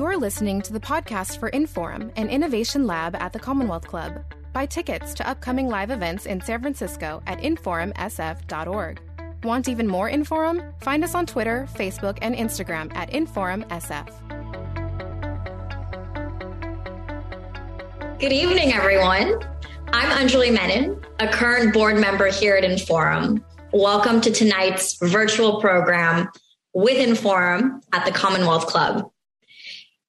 You're listening to the podcast for Inforum, an innovation lab at the Commonwealth Club. Buy tickets to upcoming live events in San Francisco at inforumsf.org. Want even more Inforum? Find us on Twitter, Facebook, and Instagram at InforumSF. Good evening, everyone. I'm Anjali Menon, a current board member here at Inforum. Welcome to tonight's virtual program with Inforum at the Commonwealth Club.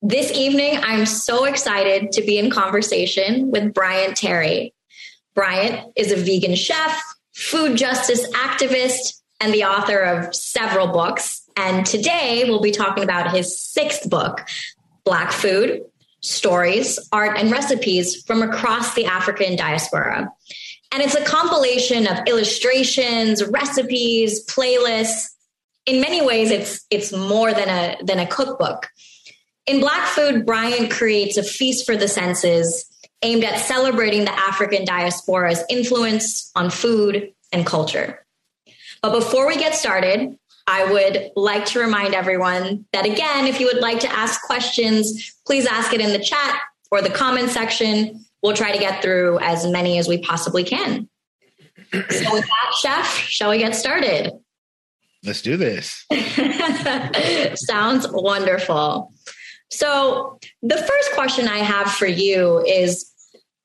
This evening, I'm so excited to be in conversation with Bryant Terry. Bryant is a vegan chef, food justice activist, and the author of several books. And today we'll be talking about his sixth book, Black Food Stories, Art, and Recipes from Across the African Diaspora. And it's a compilation of illustrations, recipes, playlists. In many ways, it's, it's more than a, than a cookbook. In Black Food, Bryant creates a feast for the senses aimed at celebrating the African diaspora's influence on food and culture. But before we get started, I would like to remind everyone that again, if you would like to ask questions, please ask it in the chat or the comment section. We'll try to get through as many as we possibly can. So, with that, Chef, shall we get started? Let's do this. Sounds wonderful. So, the first question I have for you is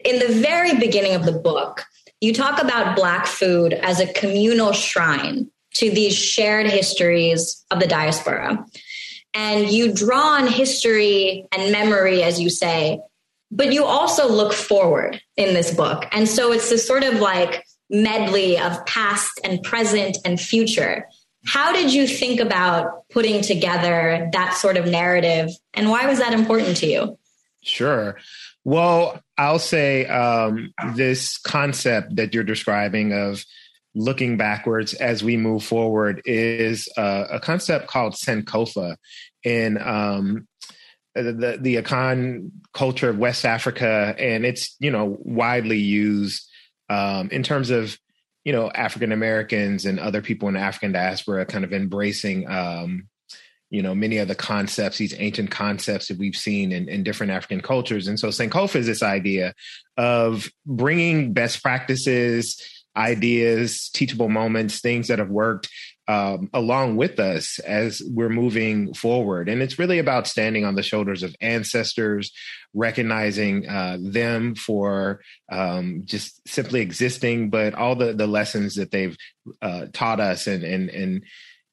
in the very beginning of the book, you talk about Black food as a communal shrine to these shared histories of the diaspora. And you draw on history and memory, as you say, but you also look forward in this book. And so it's this sort of like medley of past and present and future. How did you think about putting together that sort of narrative and why was that important to you? Sure. Well, I'll say um, this concept that you're describing of looking backwards as we move forward is uh, a concept called Sankofa in um, the the Akan culture of West Africa, and it's you know widely used um, in terms of you know African Americans and other people in African diaspora kind of embracing um, you know many of the concepts these ancient concepts that we've seen in, in different african cultures. And so sankofa is this idea of bringing best practices ideas teachable moments things that have worked um, along with us as we're moving forward. And it's really about standing on the shoulders of ancestors recognizing uh, them for um, just simply existing but all the the lessons that they've uh, taught us and and and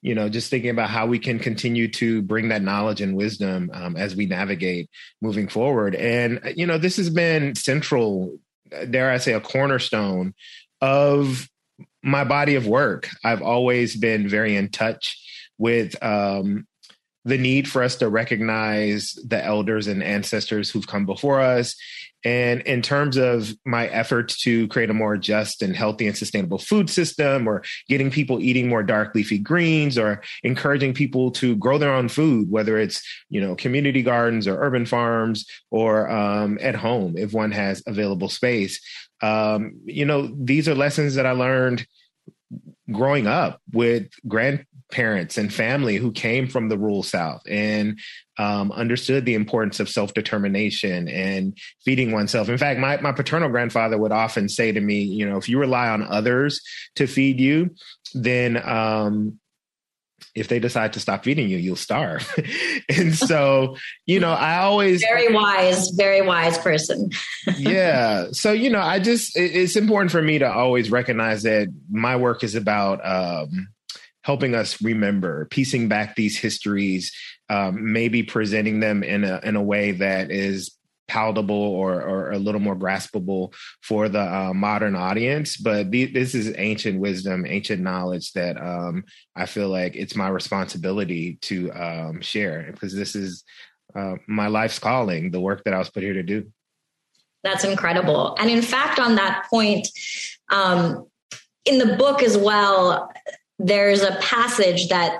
you know, just thinking about how we can continue to bring that knowledge and wisdom um, as we navigate moving forward. And, you know, this has been central, dare I say, a cornerstone of my body of work. I've always been very in touch with um, the need for us to recognize the elders and ancestors who've come before us and in terms of my efforts to create a more just and healthy and sustainable food system, or getting people eating more dark leafy greens, or encouraging people to grow their own food, whether it's you know community gardens or urban farms or um, at home if one has available space. Um, you know, these are lessons that I learned growing up with grandparents and family who came from the rural South and um, understood the importance of self determination and feeding oneself. In fact, my, my paternal grandfather would often say to me, you know, if you rely on others to feed you, then um, if they decide to stop feeding you, you'll starve. and so, you know, I always very wise, very wise person. yeah. So, you know, I just it, it's important for me to always recognize that my work is about um, helping us remember, piecing back these histories, um, maybe presenting them in a in a way that is palatable or, or a little more graspable for the uh, modern audience. But this is ancient wisdom, ancient knowledge that um, I feel like it's my responsibility to um, share because this is uh, my life's calling, the work that I was put here to do. That's incredible. And in fact, on that point, um, in the book as well, there's a passage that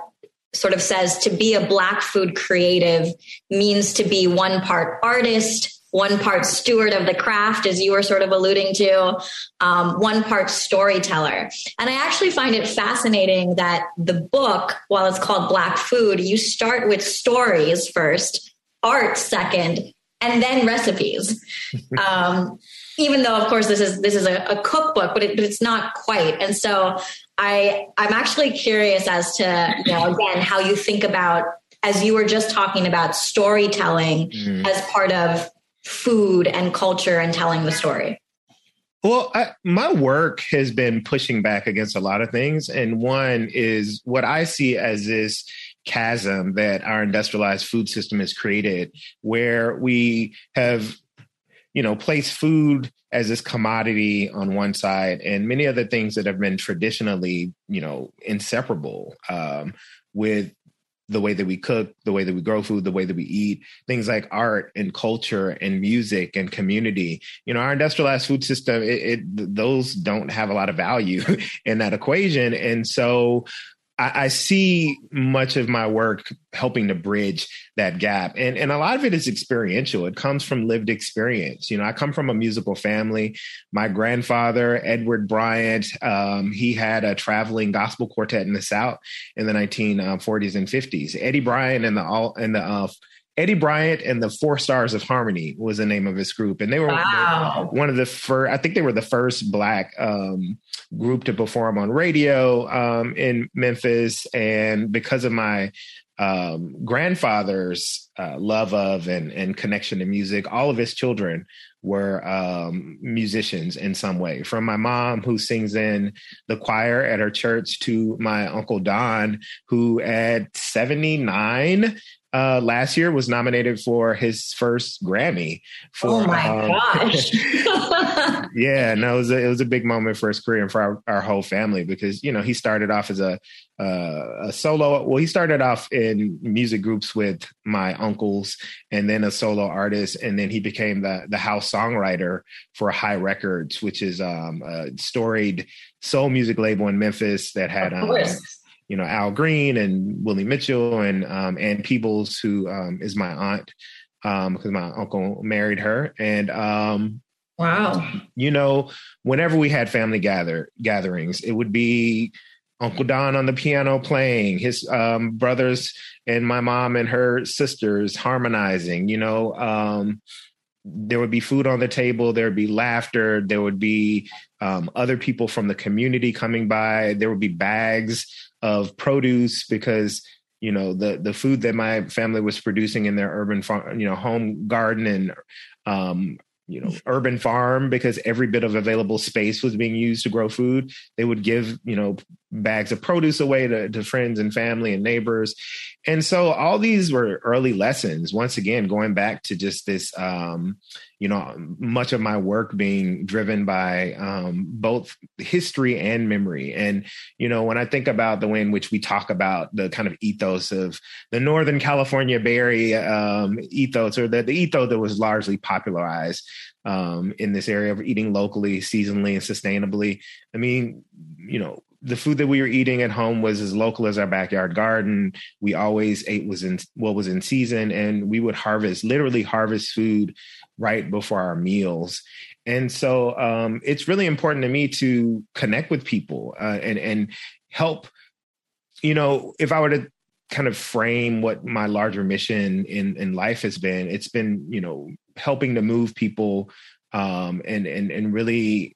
sort of says to be a black food creative means to be one part artist one part steward of the craft, as you were sort of alluding to, um, one part storyteller. And I actually find it fascinating that the book, while it's called Black Food, you start with stories first art second, and then recipes. um, even though, of course, this is this is a, a cookbook, but, it, but it's not quite. And so, I I'm actually curious as to you know again how you think about as you were just talking about storytelling mm. as part of food and culture and telling the story. Well, I, my work has been pushing back against a lot of things. And one is what I see as this chasm that our industrialized food system has created, where we have, you know, place food as this commodity on one side and many other things that have been traditionally, you know, inseparable um, with the way that we cook, the way that we grow food, the way that we eat, things like art and culture and music and community. You know, our industrialized food system, it, it those don't have a lot of value in that equation. And so I, I, see much of my work helping to bridge that gap. And, and a lot of it is experiential. It comes from lived experience. You know, I come from a musical family. My grandfather, Edward Bryant, um, he had a traveling gospel quartet in the South in the 1940s and 50s. Eddie Bryant and the all and the uh, Eddie Bryant and the Four Stars of Harmony was the name of his group, and they were wow. one of the first. I think they were the first black um, group to perform on radio um, in Memphis. And because of my um, grandfather's uh, love of and, and connection to music, all of his children were um, musicians in some way. From my mom, who sings in the choir at her church, to my uncle Don, who at 79 uh, last year was nominated for his first Grammy. For, oh my um, gosh! yeah, no, it was a, it was a big moment for his career and for our, our whole family because you know he started off as a uh, a solo. Well, he started off in music groups with my uncles, and then a solo artist, and then he became the the house songwriter for Hi Records, which is um, a storied soul music label in Memphis that had. Um, you know Al Green and Willie Mitchell and um, Ann Peebles, who um, is my aunt because um, my uncle married her. And um, wow, you know, whenever we had family gather gatherings, it would be Uncle Don on the piano playing, his um, brothers and my mom and her sisters harmonizing. You know, um, there would be food on the table there would be laughter there would be um, other people from the community coming by there would be bags of produce because you know the the food that my family was producing in their urban farm, you know home garden and um, you know urban farm because every bit of available space was being used to grow food they would give you know bags of produce away to, to friends and family and neighbors. And so all these were early lessons. Once again going back to just this um, you know much of my work being driven by um, both history and memory. And you know when i think about the way in which we talk about the kind of ethos of the northern california bay area um, ethos or the, the ethos that was largely popularized um, in this area of eating locally seasonally and sustainably i mean you know the food that we were eating at home was as local as our backyard garden. We always ate was in what was in season, and we would harvest, literally harvest food right before our meals. And so um, it's really important to me to connect with people uh, and and help. You know, if I were to kind of frame what my larger mission in in life has been, it's been you know helping to move people um, and and and really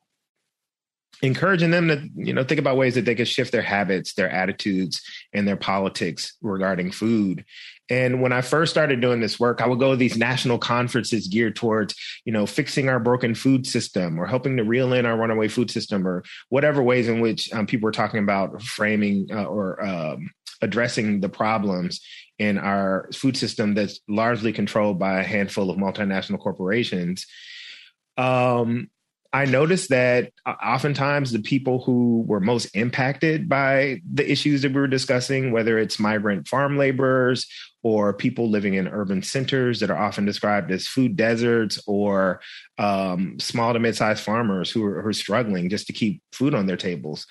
encouraging them to you know think about ways that they could shift their habits their attitudes and their politics regarding food. And when i first started doing this work i would go to these national conferences geared towards you know fixing our broken food system or helping to reel in our runaway food system or whatever ways in which um, people were talking about framing uh, or um, addressing the problems in our food system that's largely controlled by a handful of multinational corporations. Um, I noticed that uh, oftentimes the people who were most impacted by the issues that we were discussing, whether it's migrant farm laborers or people living in urban centers that are often described as food deserts or um, small to mid-sized farmers who are, who are, struggling just to keep food on their tables.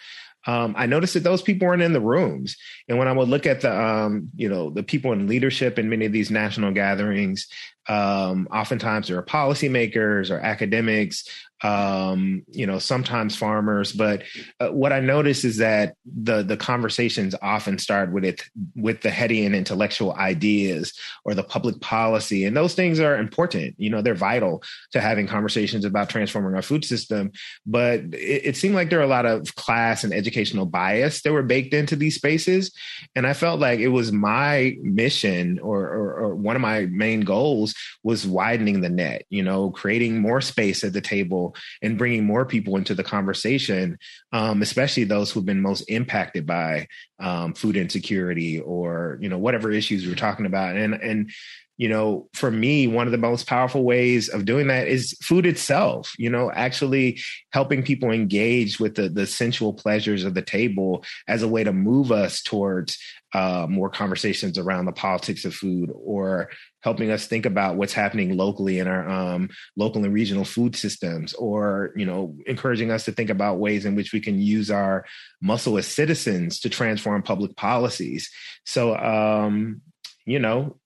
Um, I noticed that those people weren't in the rooms. And when I would look at the, um, you know, the people in leadership in many of these national gatherings, Um, oftentimes there are policymakers or academics um, you know, sometimes farmers. But uh, what I notice is that the the conversations often start with it with the heady and intellectual ideas or the public policy, and those things are important. You know, they're vital to having conversations about transforming our food system. But it, it seemed like there were a lot of class and educational bias that were baked into these spaces, and I felt like it was my mission or, or, or one of my main goals was widening the net. You know, creating more space at the table and bringing more people into the conversation, um, especially those who've been most impacted by um, food insecurity or you know whatever issues we're talking about. And and you know, for me, one of the most powerful ways of doing that is food itself, you know, actually helping people engage with the, the sensual pleasures of the table as a way to move us towards uh, more conversations around the politics of food or helping us think about what's happening locally in our um, local and regional food systems or you know encouraging us to think about ways in which we can use our muscle as citizens to transform public policies. So um, you know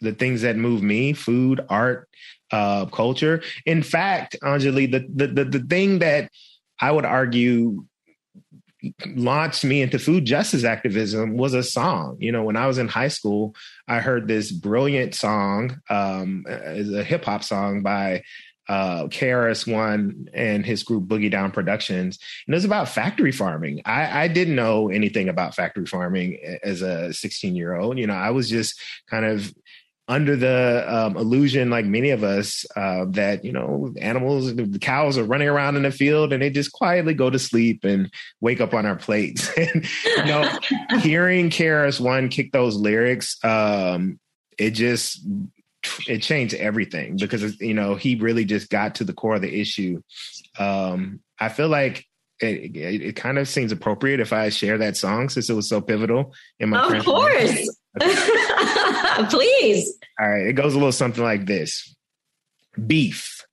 the things that move me food art uh, culture in fact anjali the, the the the thing that i would argue launched me into food justice activism was a song. You know, when I was in high school, I heard this brilliant song, um, is a hip hop song by uh, One and his group Boogie Down Productions, and it was about factory farming. I, I didn't know anything about factory farming as a 16 year old. You know, I was just kind of under the um, illusion, like many of us, uh, that you know animals, the cows are running around in the field, and they just quietly go to sleep and wake up on our plates. and you know, hearing KRS One kick those lyrics, um, it just it changed everything because you know he really just got to the core of the issue. Um, I feel like it, it, it, kind of seems appropriate if I share that song since it was so pivotal in my. Of course. Please. All right. It goes a little something like this Beef.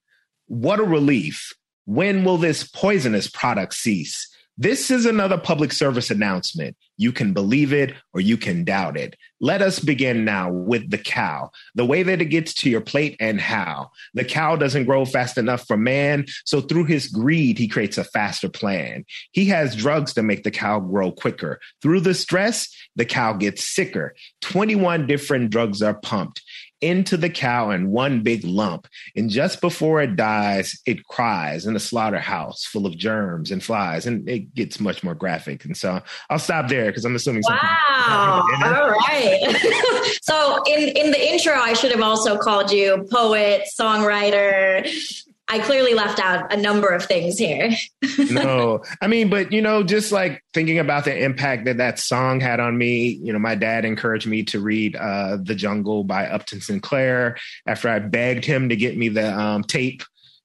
What a relief. When will this poisonous product cease? This is another public service announcement. You can believe it or you can doubt it. Let us begin now with the cow, the way that it gets to your plate and how. The cow doesn't grow fast enough for man, so through his greed, he creates a faster plan. He has drugs to make the cow grow quicker. Through the stress, the cow gets sicker. 21 different drugs are pumped into the cow in one big lump. And just before it dies, it cries in a slaughterhouse full of germs and flies. And it gets much more graphic. And so I'll stop there because I'm assuming. Wow. All right. so in, in the intro, I should have also called you poet, songwriter, I clearly left out a number of things here. no, I mean, but you know, just like thinking about the impact that that song had on me, you know, my dad encouraged me to read uh, The Jungle by Upton Sinclair after I begged him to get me the um, tape.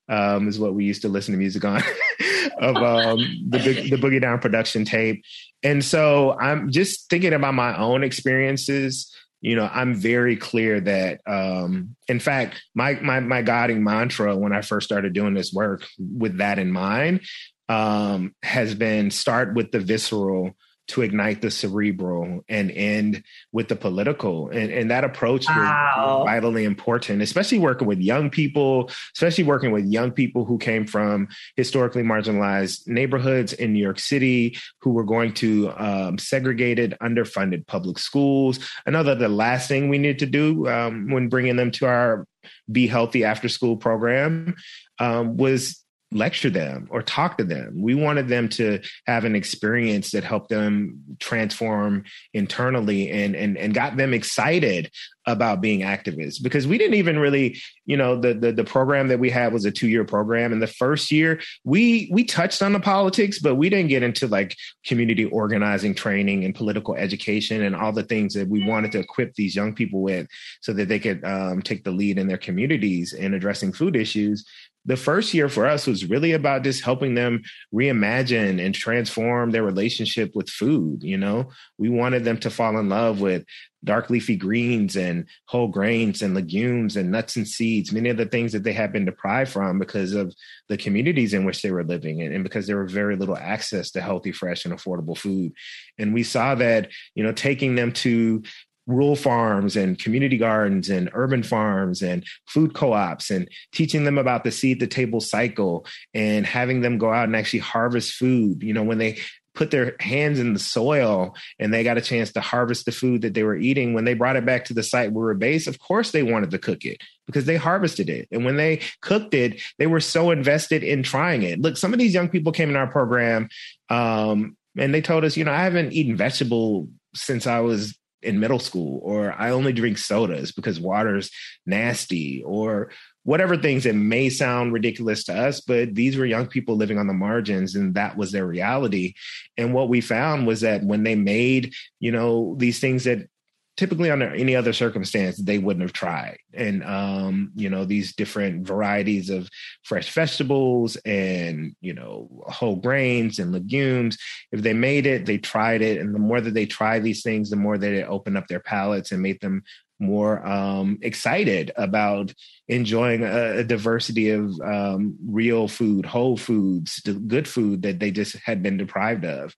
Um, is what we used to listen to music on of um, the the Boogie Down production tape, and so I'm just thinking about my own experiences you know i'm very clear that um in fact my my my guiding mantra when i first started doing this work with that in mind um has been start with the visceral to ignite the cerebral and end with the political. And, and that approach wow. was vitally important, especially working with young people, especially working with young people who came from historically marginalized neighborhoods in New York City, who were going to um, segregated, underfunded public schools. I know that the last thing we need to do um, when bringing them to our Be Healthy After School program um, was lecture them or talk to them. We wanted them to have an experience that helped them transform internally and and and got them excited about being activists. Because we didn't even really, you know, the the, the program that we had was a 2-year program. And the first year we we touched on the politics but we didn't get into like community organizing training and political education and all the things that we wanted to equip these young people with so that they could um, take the lead in their communities in addressing food issues the first year for us was really about just helping them reimagine and transform their relationship with food. You know, we wanted them to fall in love with dark leafy greens and whole grains and legumes and nuts and seeds, many of the things that they had been deprived from because of the communities in which they were living in and because there was very little access to healthy, fresh, and affordable food. And we saw that, you know, taking them to rural farms and community gardens and urban farms and food co-ops and teaching them about the seed to table cycle and having them go out and actually harvest food. You know when they put their hands in the soil and they got a chance to harvest the food that they were eating when they brought it back to the site where we are based of course they wanted to cook it because they harvested it. And when they cooked it they were so invested in trying it. Look some of these young people came in our program um, and they told us you know i haven't eaten vegetable since i was in middle school or i only drink sodas because water's nasty or whatever things that may sound ridiculous to us, but these were young people living on the margins and that was their reality. And what we found was that when they made, you know, these things that typically under any other circumstance they wouldn't have tried and um you know these different varieties of fresh vegetables and you know whole grains and legumes if they made it they tried it and the more that they try these things the more that it opened up their palates and made them more um, excited about enjoying a, a diversity of um, real food, whole foods, good food that they just had been deprived of.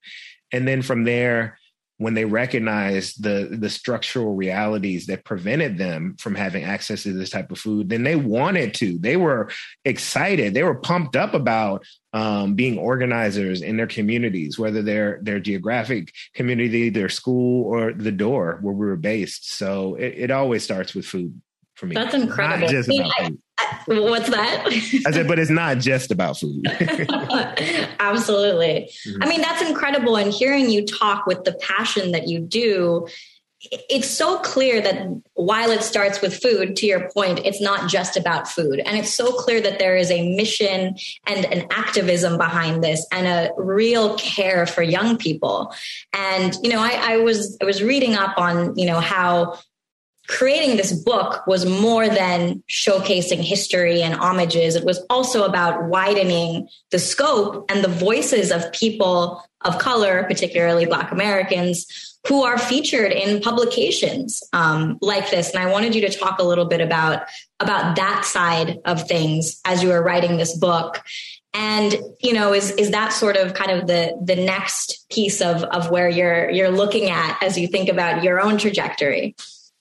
And then from there, when they recognized the the structural realities that prevented them from having access to this type of food, then they wanted to. They were excited. They were pumped up about um, being organizers in their communities, whether they're their geographic community, their school, or the door where we were based. So it, it always starts with food for me. That's incredible. I, I, what's that? I said, but it's not just about food. Absolutely. Mm-hmm. I mean, that's incredible. And hearing you talk with the passion that you do, it's so clear that while it starts with food, to your point, it's not just about food. And it's so clear that there is a mission and an activism behind this and a real care for young people. And, you know, I, I was I was reading up on, you know, how creating this book was more than showcasing history and homages. It was also about widening the scope and the voices of people of color, particularly Black Americans, who are featured in publications um, like this. And I wanted you to talk a little bit about about that side of things as you were writing this book. And you know, is is that sort of kind of the the next piece of of where you're you're looking at as you think about your own trajectory?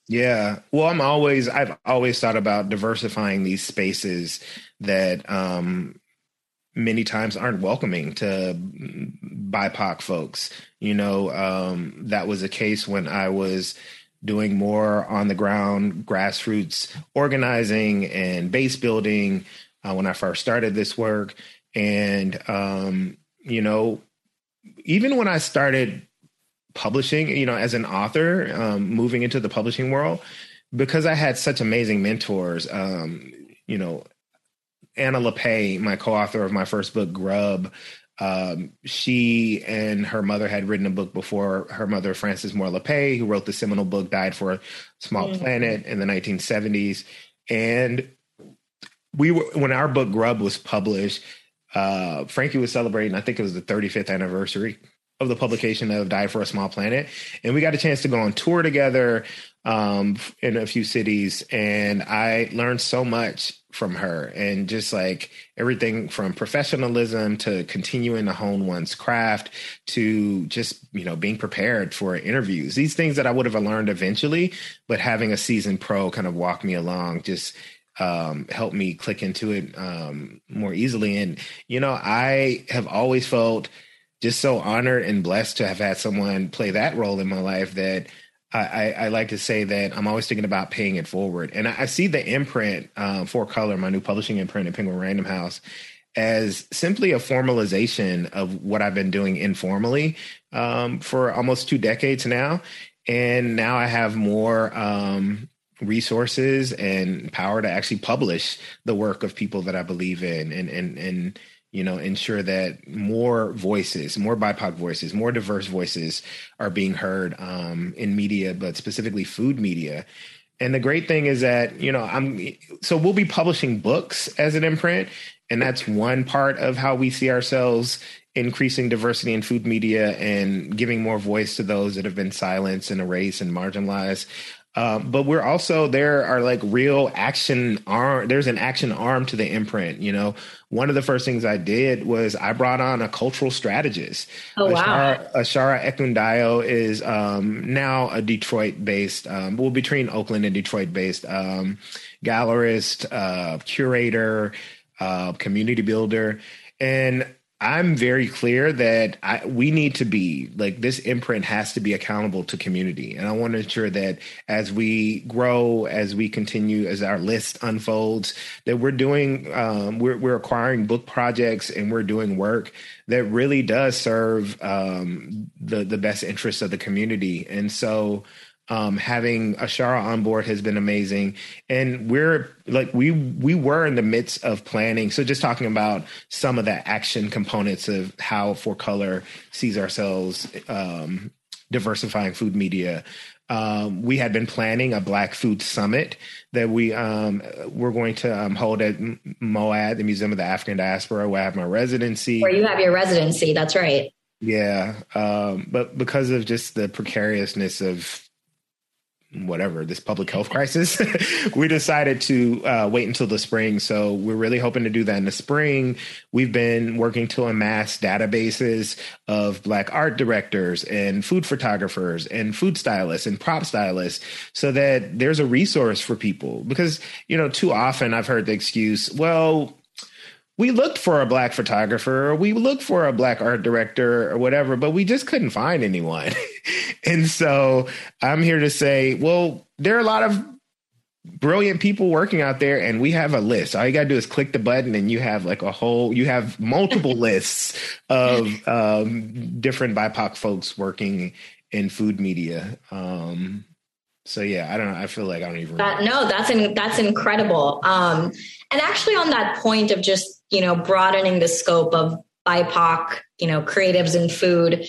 Yeah. Well, I'm always I've always thought about diversifying these spaces that um many times aren't welcoming to BIPOC folks. You know, um that was a case when I was doing more on the ground grassroots organizing and base building uh, when I first started this work and um you know even when I started publishing, you know, as an author, um, moving into the publishing world, because I had such amazing mentors, um, you know, Anna Lappé, my co-author of my first book, Grub, um, she and her mother had written a book before. Her mother, Frances Moore Lappé, who wrote the seminal book, Diet for a small mm-hmm. planet in the 1970s. And we were when our book Grub was published, uh, Frankie was celebrating, I think it was the 35th anniversary of the publication of Diet for a Small Planet. And we got a chance to go on tour together um, in a few cities. And I learned so much from her and just like everything from professionalism to continuing to hone one's craft to just, you know, being prepared for interviews. These things that I would have learned eventually, but having a seasoned pro kind of walk me along just um, helped me click into it um, more easily. And, you know, I have always felt just so honored and blessed to have had someone play that role in my life that I, I, like to say that I'm always thinking about paying it forward. And I, I see the imprint uh, 4Color, my new publishing imprint at Penguin Random House, as simply a formalization of what I've been doing informally um, for almost two decades now. And now I have more um, resources and power to actually publish the work of people that I believe in and and and you know, ensure that more voices, more BIPOC voices, more diverse voices are being heard um, in media, but specifically food media. And the great thing is that, you know, I'm so we'll be publishing books as an imprint. And that's one part of how we see ourselves increasing diversity in food media and giving more voice to those that have been silenced and erased and marginalized. Um, but we're also there are like real action arm. There's an action arm to the imprint. You know, one of the first things I did was I brought on a cultural strategist. Oh wow! Ashara, Ashara Ekundayo is um, now a Detroit-based, um, well between Oakland and Detroit-based um, gallerist, uh, curator, uh, community builder, and I'm very clear that I, we need to be like this imprint has to be accountable to community. And I want to ensure that as we grow, as we continue, as our list unfolds, that we're doing, um, we're, we're acquiring book projects and we're doing work that really does serve um, the, the best interests of the community. And so, um, having Ashara on board has been amazing, and we're like we we were in the midst of planning. So just talking about some of the action components of how 4Color sees ourselves um, diversifying food media. Um, we had been planning a Black Food Summit that we um, we're going to um, hold at MOAD, the Museum of the African Diaspora, where I have my residency. Where you have your residency, that's right. Yeah, um, but because of just the precariousness of whatever this public health crisis we decided to uh, wait until the spring. So we're really hoping to do that in the spring. We've been working to amass databases of black art directors and food photographers and food stylists and prop stylists so that there's a resource for people. Because you know too often i've heard the excuse well we looked for a black photographer or we looked for a black art director or whatever, but we just couldn't find anyone. and so I'm here to say, well, there are a lot of brilliant people working out there and we have a list. All you got to do is click the button and you have like a whole you have multiple lists of um, different bipoc folks working in food media. Um, so yeah i don't know i feel like i don't even that, no that's in, that's incredible. Um, and actually on that point of just you know, broadening the scope of BIPOC, you know, creatives in food.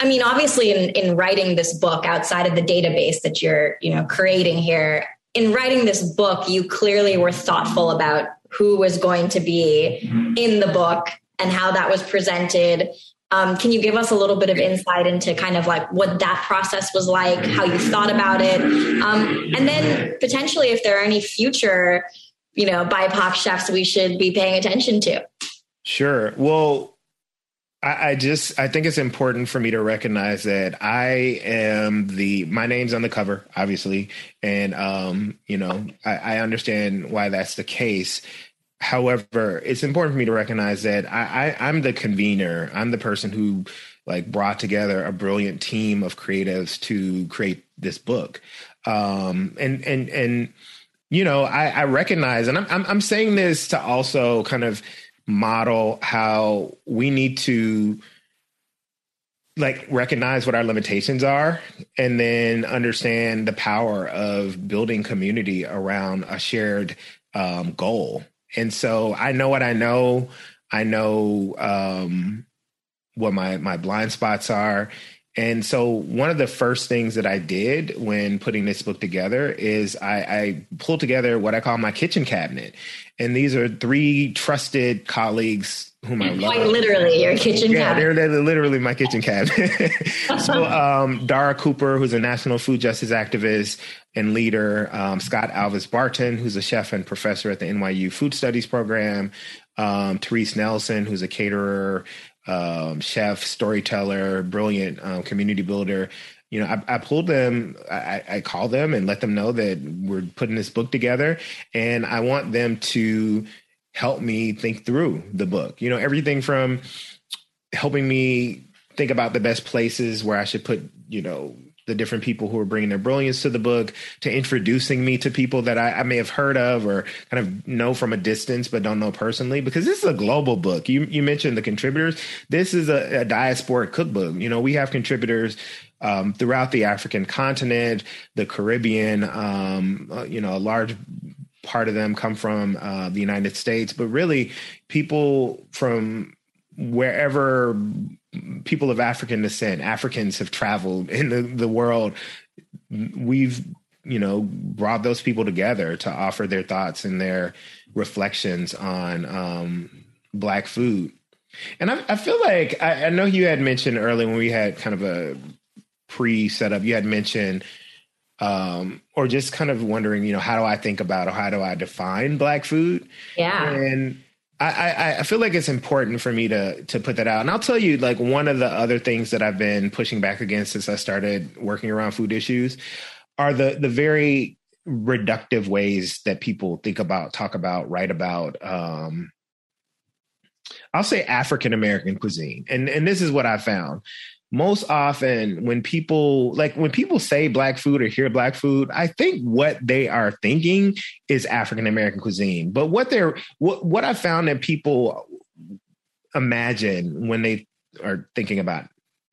I mean, obviously, in, in writing this book outside of the database that you're, you know, creating here, in writing this book, you clearly were thoughtful about who was going to be in the book and how that was presented. Um, can you give us a little bit of insight into kind of like what that process was like, how you thought about it, um, and then potentially if there are any future you know, BIPOC chefs we should be paying attention to? Sure. Well, I, I, just I think it's important for me to recognize that I am the my name's on the cover, obviously, and um, you know I, I understand why that's the case. However, it's important for me to recognize that I, I I'm the convener. I'm the person who like brought together a brilliant team of creatives to create this book, um, and and and you know, I, I recognize, and I'm, I'm, I'm saying this to also kind of model how we need to like recognize what our limitations are and then understand the power of building community around a shared um, goal. And so I know what I know. I know um, what my my blind spots are and so, one of the first things that I did when putting this book together is I, I, pulled together what I call my kitchen cabinet. And these are three trusted colleagues whom I love. Quite literally, your kitchen yeah, cabinet. They're, they're literally my kitchen cabinet. so, um, Dara Cooper, who's a national food justice activist and leader, um, Scott Alves Barton, who's a chef and professor at the NYU Food Studies program, um, Therese Nelson, who's a caterer um, chef, storyteller, brilliant um, community builder. You know, I, I pulled them, I, I call them and let them know that we're putting this book together, and I want them to help me think through the book. You know, everything from helping me think about the best places where I should put, you know, the different people who are bringing their brilliance to the book, to introducing me to people that I, I, may have heard of or kind of know from a distance but don't know personally. Because this is a global book. You you mentioned the contributors. This is a, a diasporic cookbook. You know, we have contributors um, throughout the African continent, the Caribbean. Um, uh, you know, a large part of them come from uh, the United States, but really people from wherever people of African descent, Africans have traveled in the, the world, we've, you know, brought those people together to offer their thoughts and their reflections on um, Black food. And I, I feel like, I, I know you had mentioned earlier when we had kind of a pre setup, you had mentioned um, or just kind of wondering, you know, how do I think about or how do I define black food? Yeah. And I, I, feel like it's important for me to to put that out. And I'll tell you, like one of the other things that I've been pushing back against since I started working around food issues are the the very reductive ways that people think about, talk about, write about um, I'll say African American cuisine. And and this is what I found most often when people like when people say black food or hear black food i think what they are thinking is african american cuisine but what they're what, what i found that people imagine when they are thinking about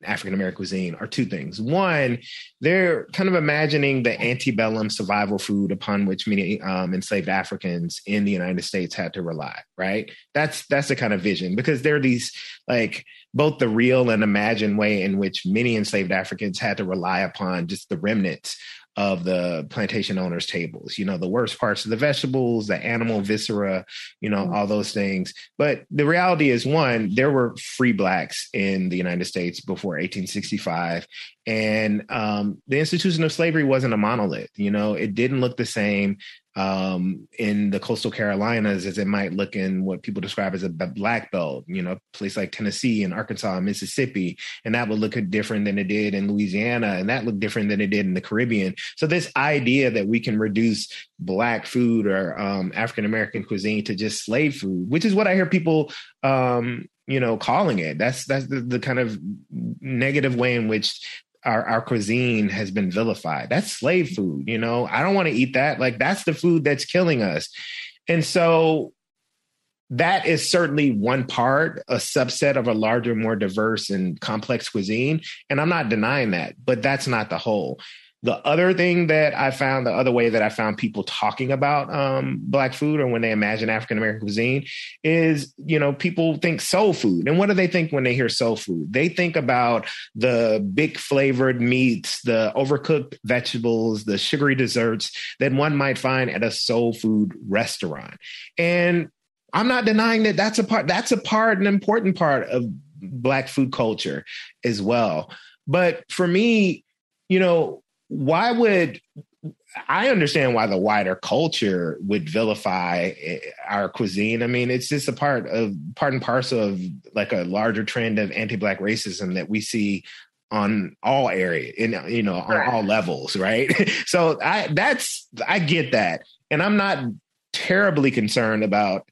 African American cuisine are two things. One, they're kind of imagining the antebellum survival food upon which many um, enslaved Africans in the United States had to rely. Right? That's that's the kind of vision because there are these like both the real and imagined way in which many enslaved Africans had to rely upon just the remnants of the plantation owners' tables. You know, the worst parts of the vegetables, the animal viscera, you know, all those things. But the reality is, one, there were free blacks in the United States before 1865, and um, the institution of slavery wasn't a monolith. You know, it didn't look the same um, in the coastal Carolinas as it might look in what people describe as a black belt, you know, place like Tennessee and Arkansas and Mississippi. And that would look different than it did in Louisiana. And that looked different than it did in the Caribbean. So this idea that we can reduce black food or um, African American cuisine to just slave food, which is what I hear people um, you know calling it that's that's the, the, kind of negative way in which our, our cuisine has been vilified. That's slave food, you know. I don't want to eat that. Like that's the food that's killing us. And so that is certainly one part, a subset of a larger, more diverse and complex cuisine. And I'm not denying that, but that's not the whole. The other thing that I found, the other way that I found people talking about um, black food or when they imagine African American cuisine is, you know, people think soul food. And what do they think when they hear soul food? They think about the big flavored meats, the overcooked vegetables, the sugary desserts that one might find at a soul food restaurant. And I'm not denying that that's a part, that's a part, an important part of black food culture as well. But for me, you know, why would I understand why the wider culture would vilify eh, our cuisine. I mean, it's just a part of part and parcel of like a larger trend of anti-black racism that we see on all areas in you know on all levels, right? so I that's I get that. And I'm not terribly concerned about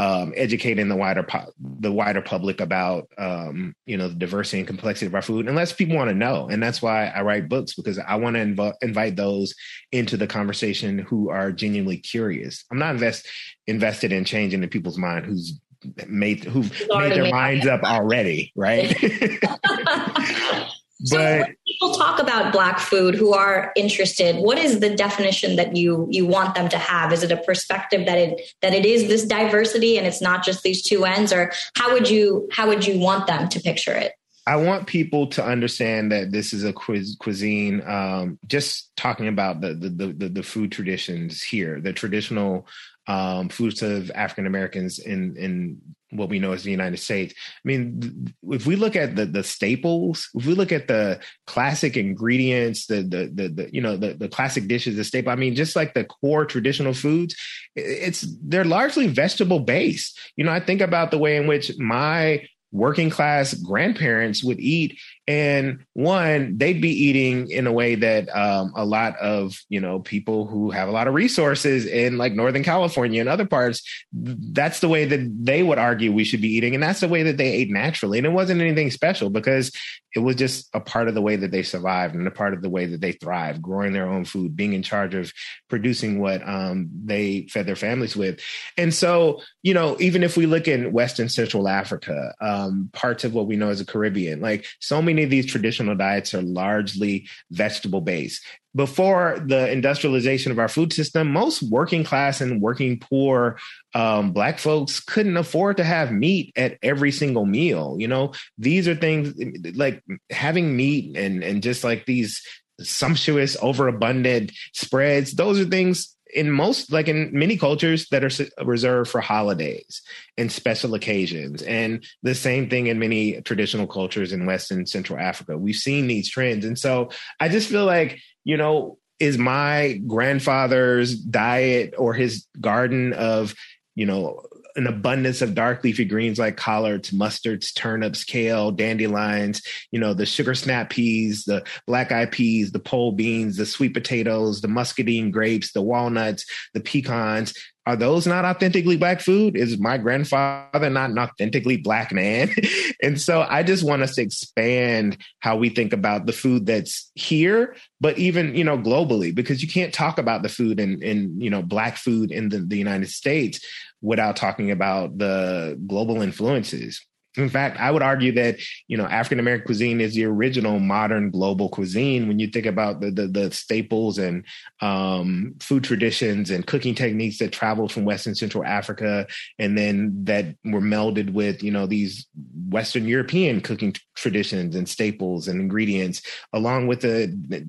um, educating the wider the wider public about um, you know the diversity and complexity of our food, unless people want to know. And that's why I write books because I want to inv- invite those into the conversation who are genuinely curious. I'm not invest invested in changing the people's mind who's made who've made their minds up already, right? So but people talk about black food who are interested, what is the definition that you you want them to have? Is it a perspective that it that it is this diversity and it's not just these two ends, or how would you how would you want them to picture it? I want people to understand that this is a quiz, cuisine. Um, just talking about the, the the the food traditions here, the traditional um, foods of African Americans in in what we know as the United States. I mean, if we look at the the staples, if we look at the classic ingredients, the the the, the you know the the classic dishes, the staple. I mean, just like the core traditional foods, it's they're largely vegetable based. You know, I think about the way in which my working class grandparents would eat and one they'd be eating in a way that um, a lot of you know people who have a lot of resources in like northern california and other parts that's the way that they would argue we should be eating. And that's the way that they ate naturally. And it wasn't anything special because it was just a part of the way that they survived and a part of the way that they thrived growing their own food being in charge of producing what um, they fed their families with. And so you know even if we look in western central africa um, parts of what we know as the caribbean like so many many of these traditional diets are largely vegetable based. Before the industrialization of our food system, most working class and working poor um, Black folks couldn't afford to have meat at every single meal. You know, these are things like having meat and and just like these sumptuous, overabundant spreads. Those are things in most like in many cultures that are reserved for holidays and special occasions. And the same thing in many traditional cultures in west and central africa. We've seen these trends. And so i just feel like you know is my grandfather's diet or his garden of, you know, an abundance of dark leafy greens like collards, mustards, turnips, kale, dandelions, you know, the sugar snap peas, the black eyed peas, the pole beans, the sweet potatoes, the muscadine grapes, the walnuts, the pecans, are those not authentically black food? Is my grandfather not an authentically black man? and so I just want us to expand how we think about the food that's here, but even, you know, globally, because you can't talk about the food and, and you know, black food in the, the United States without talking about the global influences. In fact, I would argue that you know African American cuisine is the original modern global cuisine. When you think about the the, the staples and um, food traditions and cooking techniques that traveled from West and Central Africa, and then that were melded with you know these Western European cooking traditions and staples and ingredients, along with the,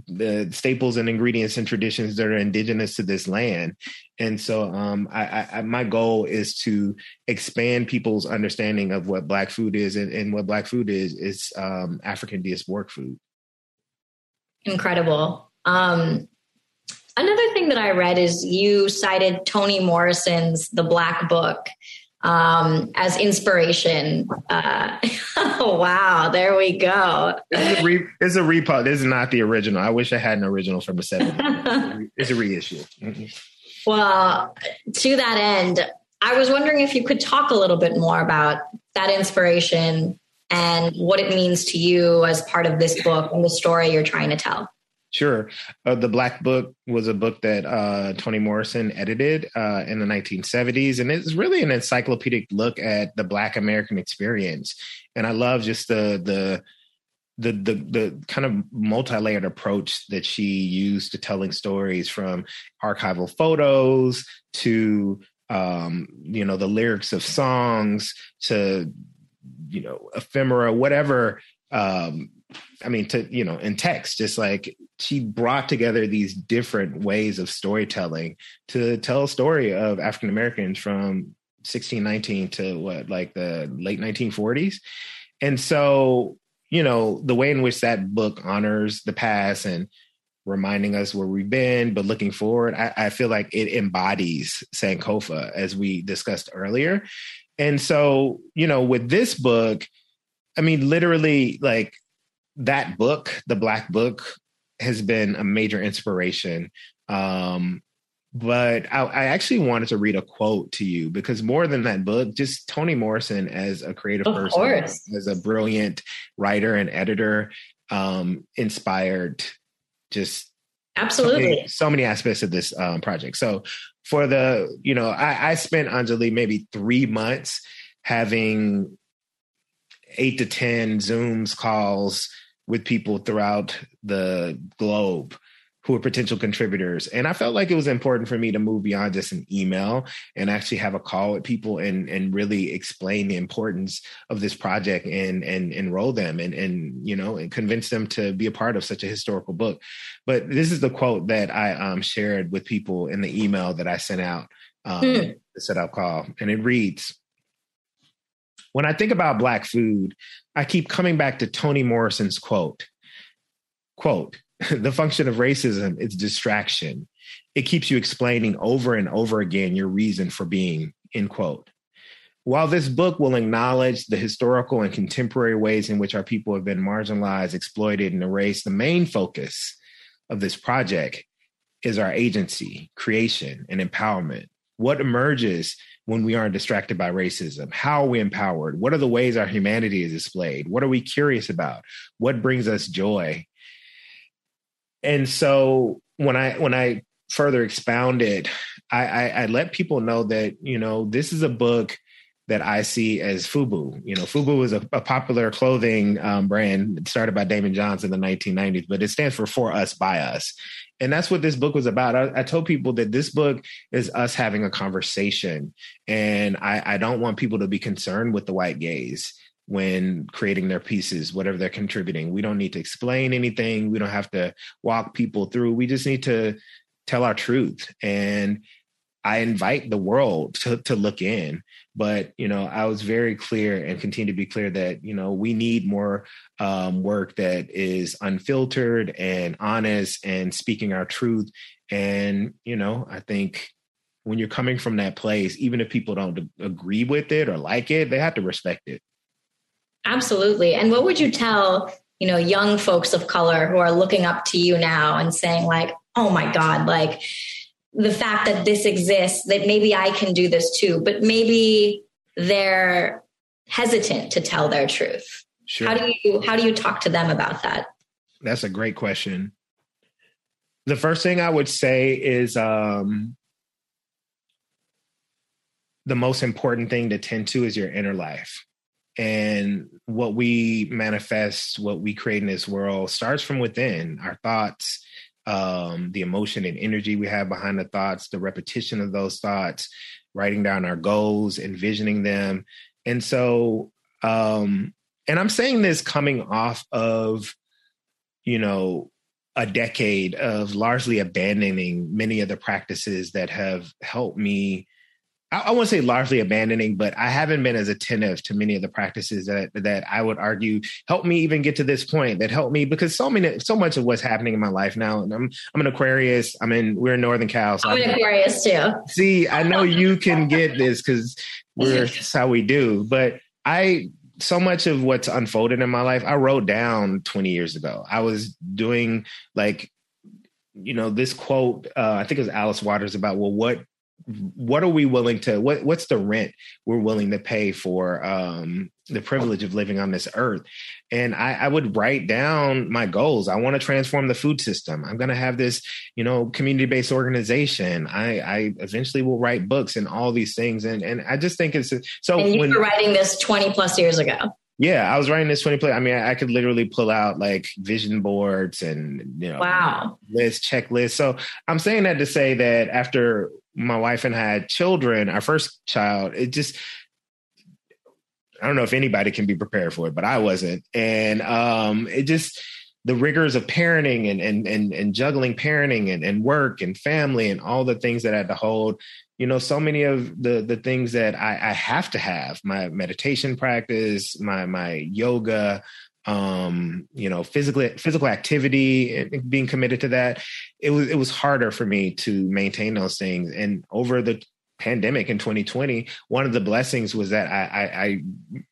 the staples and ingredients and traditions that are indigenous to this land. And so, um, I, I, my goal is to expand people's understanding of what Black food is, and, and what Black food is is um, African diasporic food. Incredible. Um, another thing that I read is you cited Toni Morrison's The Black Book um, as inspiration. Uh, oh, wow, there we go. It's a, re- it's a repo. This is not the original. I wish I had an original from the 70s. it's a reissue. Mm-hmm. Well, to that end, I was wondering if you could talk a little bit more about that inspiration and what it means to you as part of this book and the story you're trying to tell. Sure. Uh, the Black Book was a book that uh, Toni Morrison edited uh, in the 1970s, and it's really an encyclopedic look at the Black American experience. And I love just the the the the, the kind of multi-layered approach that she used to telling stories, from archival photos to um, you know the lyrics of songs to you know ephemera, whatever um, I mean, to you know, in text, just like she brought together these different ways of storytelling to tell a story of African Americans from 1619 to what, like the late 1940s. And so, you know, the way in which that book honors the past and reminding us where we've been, but looking forward, I, I feel like it embodies Sankofa as we discussed earlier. And so, you know, with this book, I mean, literally, like that book, the Black Book, has been a major inspiration. Um, but I, I, actually wanted to read a quote to you because more than that book, just Toni Morrison as a creative of person, course. as a brilliant writer and editor, um, inspired just absolutely so many, so many aspects of this um, project. So for the, you know, I, I spent Anjali maybe three months having eight to ten Zooms calls with people throughout the globe who are potential contributors. And I felt like it was important for me to move beyond just an email and actually have a call with people and and really explain the importance of this project and and enroll them and and you know and convince them to be a part of such a historical book. But this is the quote that I um, shared with people in the email that I sent out um, hmm. the setup call, and it reads. When I think about Black food, I keep coming back to Toni Morrison's quote. Quote, the function of racism is distraction. It keeps you explaining over and over again your reason for being, end quote. While this book will acknowledge the historical and contemporary ways in which our people have been marginalized, exploited, and erased, the main focus of this project is our agency, creation, and empowerment. What emerges when we aren't distracted by racism? How are we empowered? What are the ways our humanity is displayed? What are we curious about? What brings us joy? And so when I when I further expounded, I, I, I let people know that you know this is a book that I see as FUBU. You know, FUBU is a, a popular clothing um, brand started by Daymond Johns in the 1990s, but it stands for For Us by Us. And that's what this book was about. I, I told people that this book is us having a conversation. And I, I don't want people to be concerned with the white gaze when creating their pieces, whatever they're contributing. We don't need to explain anything. We don't have to walk people through. We just need to tell our truth. And I invite the world to, to look in. But, you know, I was very clear and continue to be clear that, you know, we need more um, work that is unfiltered and honest and speaking our truth. And, you know, I think when you're coming from that place, even if people don't agree with it or like it, they have to respect it. Absolutely. And what would you tell, you know, young folks of color who are looking up to you now and saying like, "Oh my god, like the fact that this exists, that maybe I can do this too." But maybe they're hesitant to tell their truth. Sure. How do you how do you talk to them about that? That's a great question. The first thing I would say is um the most important thing to tend to is your inner life and what we manifest what we create in this world starts from within our thoughts um, the emotion and energy we have behind the thoughts the repetition of those thoughts writing down our goals envisioning them. And so um, and i'm saying this coming off of you know a decade of largely abandoning many of the practices that have helped me I, I won't say largely abandoning, but I haven't been as attentive to many of the practices that that I would argue help me even get to this point. That helped me because so many, so much of what's happening in my life now. And I'm I'm an Aquarius. I'm in we're in Northern Cal. So I'm an Aquarius too. See, I know you can get this because we're that's how we do. But I so much of what's unfolded in my life, I wrote down 20 years ago. I was doing like you know this quote uh, i think it was alice waters about well what what are we willing to what what's the rent we're willing to pay for um the privilege of living on this earth? And i i would write down my goals. I want to transform the food system. I'm going to have this you know community based organization. I i eventually will write books and all these things. And and i just think it's so and you when, were writing this 20 plus years ago. Yeah, I was writing this 20 play. I mean, I, I, could literally pull out like vision boards and you know wow. list checklists. So I'm saying that to say that after my wife and I had children, our first child, it just I don't know if anybody can be prepared for it, but I wasn't. And um it just the rigors of parenting and and and, and juggling parenting and, and work and family and all the things that I had to hold you know so many of the the things that I, I have to have my meditation practice my my yoga um you know physical physical activity being committed to that it was it was harder for me to maintain those things. And over the pandemic in 2020, one of the blessings was that I, I, I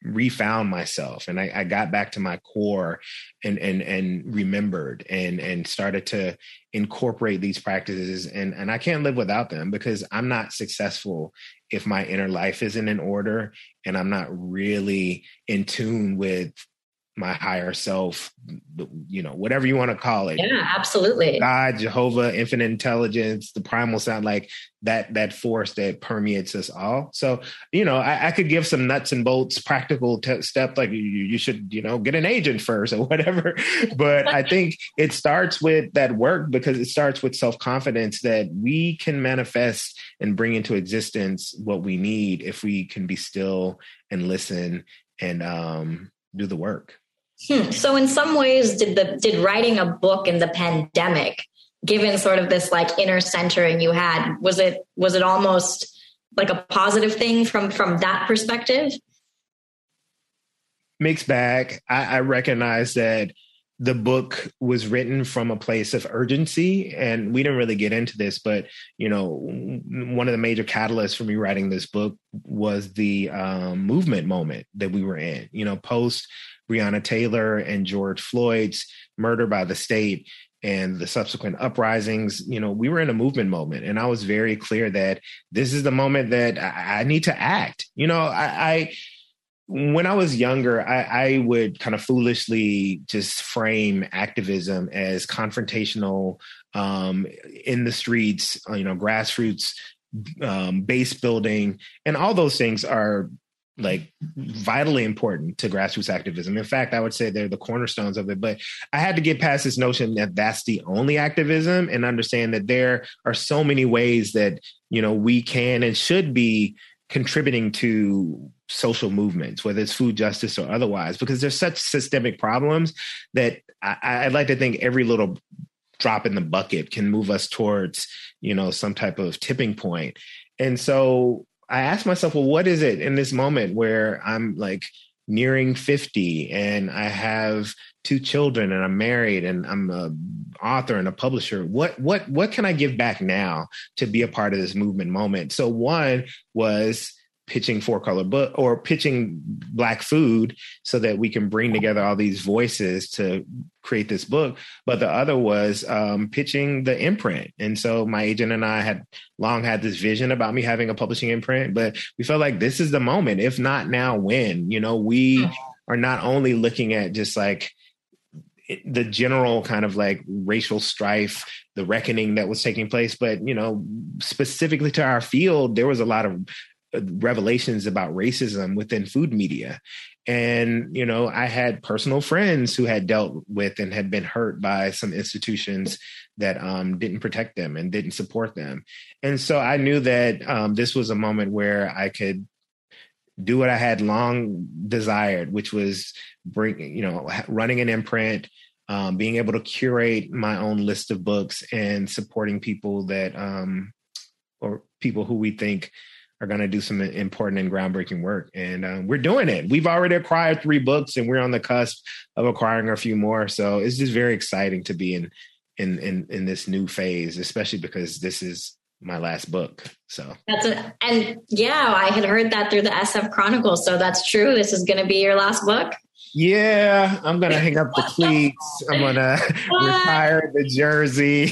refound myself and I, I, got back to my core and and and remembered and and started to incorporate these practices. And and I can't live without them because I'm not successful if my inner life isn't in order and I'm not really in tune with my higher self, you know, whatever you want to call it. Yeah, absolutely. God, Jehovah, infinite intelligence, the primal sound, like that that force that permeates us all. So, you know, I, I could give some nuts and bolts, practical t- steps, like you, you should, you know, get an agent first or whatever. But I think it starts with that work because it starts with self confidence that we can manifest and bring into existence what we need if we can be still and listen and um, do the work. Hmm. So in some ways, did the did writing a book in the pandemic, given sort of this like inner centering you had, was it was it almost like a positive thing from from that perspective? Mixed bag. I, I recognize that the book was written from a place of urgency and we didn't really get into this but you know one of the major catalysts for me writing this book was the um, movement moment that we were in you know post Breonna Taylor and George Floyd's murder by the state and the subsequent uprisings, you know, we were in a movement moment. And I was very clear that this is the moment that I, I need to act. You know, I, I when I was younger, I, I, would kind of foolishly just frame activism as confrontational um, in the streets, you know, grassroots um, base building, and all those things are like vitally important to grassroots activism. In fact, I would say they're the cornerstones of it. But I had to get past this notion that that's the only activism and understand that there are so many ways that, you know, we can and should be contributing to social movements, whether it's food justice or otherwise, because there's such systemic problems that I, I'd like to think every little drop in the bucket, can move us towards, you know, some type of tipping point. And so I asked myself, well, what is it in this moment where I'm like nearing 50 and I have two children and I'm married and I'm a author and a publisher. What what what can I give back now to be a part of this movement moment? So one was pitching four color book or pitching black food so that we can bring together all these voices to create this book but the other was um, pitching the imprint and so my agent and i had long had this vision about me having a publishing imprint but we felt like this is the moment if not now when you know we are not only looking at just like the general kind of like racial strife, the reckoning that was taking place. But, you know, specifically to our field, there was a lot of revelations about racism within food media. And, you know, I had personal friends who had dealt with and had been hurt by some institutions that um, didn't protect them and didn't support them. And so I knew that um, this was a moment where I could do what I had long desired, which was bring, you know, running an imprint, um, being able to curate my own list of books and supporting people that, um, or people who we think are going to do some important and groundbreaking work. And um, we're doing it. We've already acquired three books, and we're on the cusp of acquiring a few more. So it's just very exciting to be in in in, in this new phase, especially because this is my last book. So that's a, and yeah, I had heard that through the SF Chronicles. So that's true. This is going to be your last book. Yeah, I'm gonna hang up the cleats. I'm gonna retire the jersey.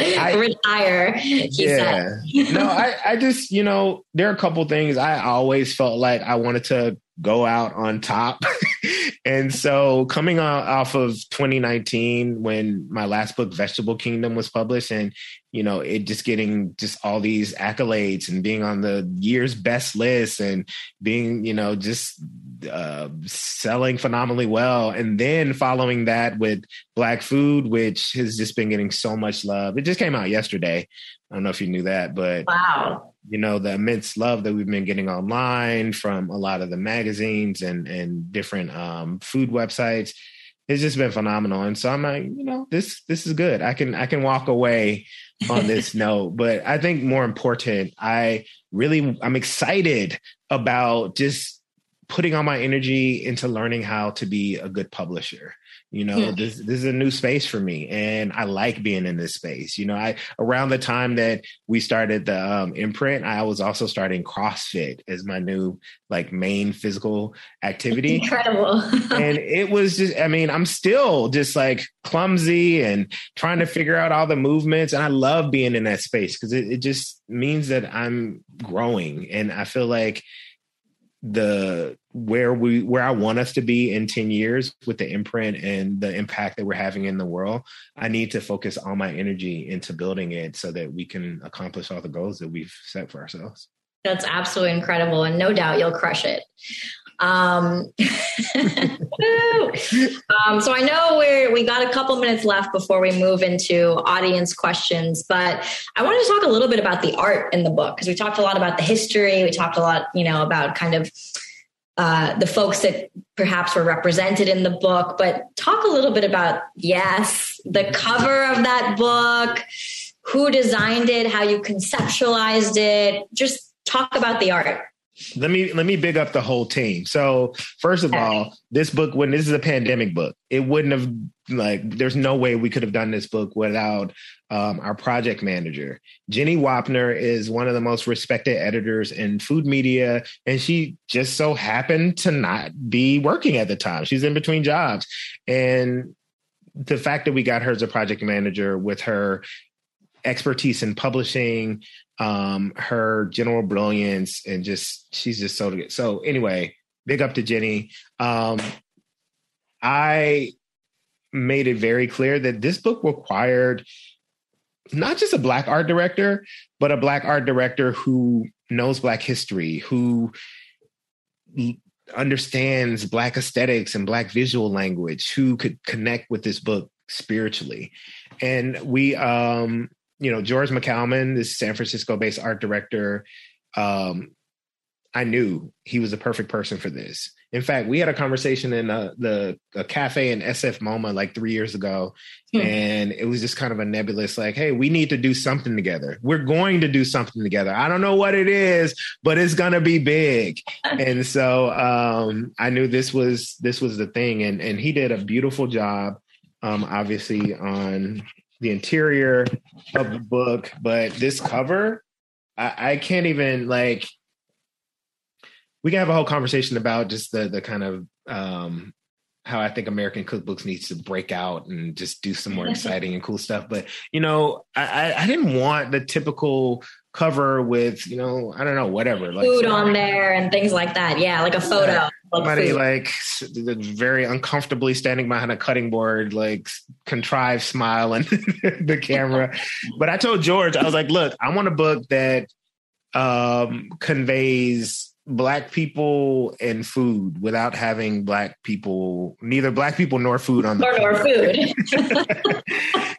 I, retire. yeah. no, I, I just, you know, there are a couple things I always felt like I wanted to go out on top. and so coming off of 2019 when my last book vegetable kingdom was published and you know it just getting just all these accolades and being on the year's best list and being you know just uh, selling phenomenally well. And then following that with black food which has just been getting so much love. It just came out yesterday. I don't know if you knew that but wow. you know the immense love that we've been getting online from a lot of the magazines and and different um, food websites it's just been phenomenal. And so i'm like you know this this is good. I can i can walk away on this note. But i think more important i really i'm excited about just putting all my energy into learning how to be a good publisher you know, yeah. this this is a new space for me, and I like being in this space. You know, I around the time that we started the um, imprint, I was also starting CrossFit as my new like main physical activity. Incredible, and it was just. I mean, I'm still just like clumsy and trying to figure out all the movements, and I love being in that space because it, it just means that I'm growing, and I feel like the where we where I want us to be in 10 years with the imprint and the impact that we're having in the world, I need to focus all my energy into building it so that we can accomplish all the goals that we've set for ourselves. That's absolutely incredible. And no doubt you'll crush it. Um, um, so I know we're we got a couple minutes left before we move into audience questions, but I wanted to talk a little bit about the art in the book because we talked a lot about the history. We talked a lot, you know, about kind of uh, the folks that perhaps were represented in the book, but talk a little bit about yes, the cover of that book, who designed it, how you conceptualized it. Just talk about the art let me let me big up the whole team. So first of all, this book when this is a pandemic book, it wouldn't have like there's no way we could have done this book without um, our project manager. Jenny Wapner is one of the most respected editors in food media, and she just so happened to not be working at the time. She's in between jobs, and the fact that we got her as a project manager with her expertise in publishing, um, her general brilliance, and just she's just so good. So anyway, big up to Jenny. Um, I made it very clear that this book required not just a black art director, but a black art director who knows black history, who understands black aesthetics and black visual language, who could connect with this book spiritually. And we um you know, George McCalman, this San Francisco based art director, um, I knew he was the perfect person for this. In fact, we had a conversation in a, the a cafe in SF MoMA like three years ago, hmm. and it was just kind of a nebulous, like, "Hey, we need to do something together. We're going to do something together. I don't know what it is, but it's gonna be big." and so um, I knew this was this was the thing, and and he did a beautiful job, um, obviously on the interior of the book, but this cover, I, I can't even like we can have a whole conversation about just the the kind of um, how I think American cookbooks needs to break out and just do some more exciting and cool stuff. But you know, I, I didn't want the typical cover with you know I don't know whatever like food on there and things like that. Yeah, like a photo. Yeah. Somebody like very uncomfortably standing behind a cutting board, like contrived smile and the camera. but I told George, I was like, look, I want a book that um, conveys black people and food without having black people neither black people nor food on the or nor food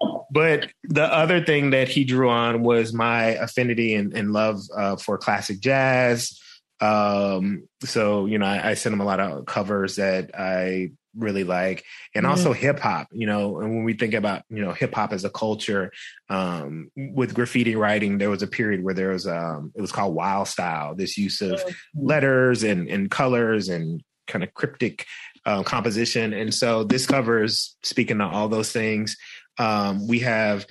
but the other thing that he drew on was my affinity and, and love uh, for classic jazz um, so you know I, I sent him a lot of covers that i really like and mm-hmm. also hip hop you know and when we think about you know hip hop as a culture um with graffiti writing there was a period where there was um it was called wild style this use of mm-hmm. letters and and colors and kind of cryptic uh, composition and so this covers speaking to all those things um we have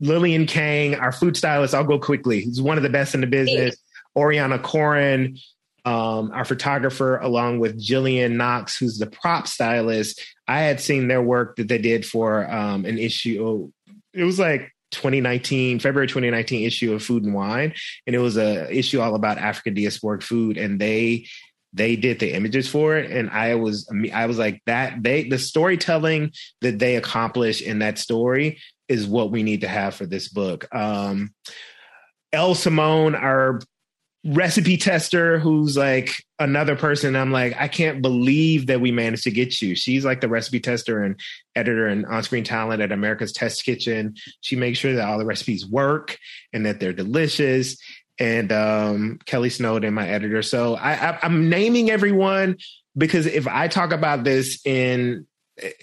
lillian kang our food stylist i'll go quickly he's one of the best in the business Oriana Koren, um, our photographer, along with Jillian Knox, who's the prop stylist. I had seen their work that they did for um, an issue. It was like 2019, February 2019 issue of Food and Wine, and it was a issue all about African diasporic food, and they they did the images for it. And i was i was like that they the storytelling that they accomplish in that story is what we need to have for this book. Um Elle Simone, our recipe tester who's like another person i'm like i can't believe that we managed to get you. She's like the recipe tester and editor and on-screen talent at america's test kitchen. She makes sure that all the recipes work and that they're delicious and um, kelly snowden my editor so I, I i'm naming everyone because if i talk about this in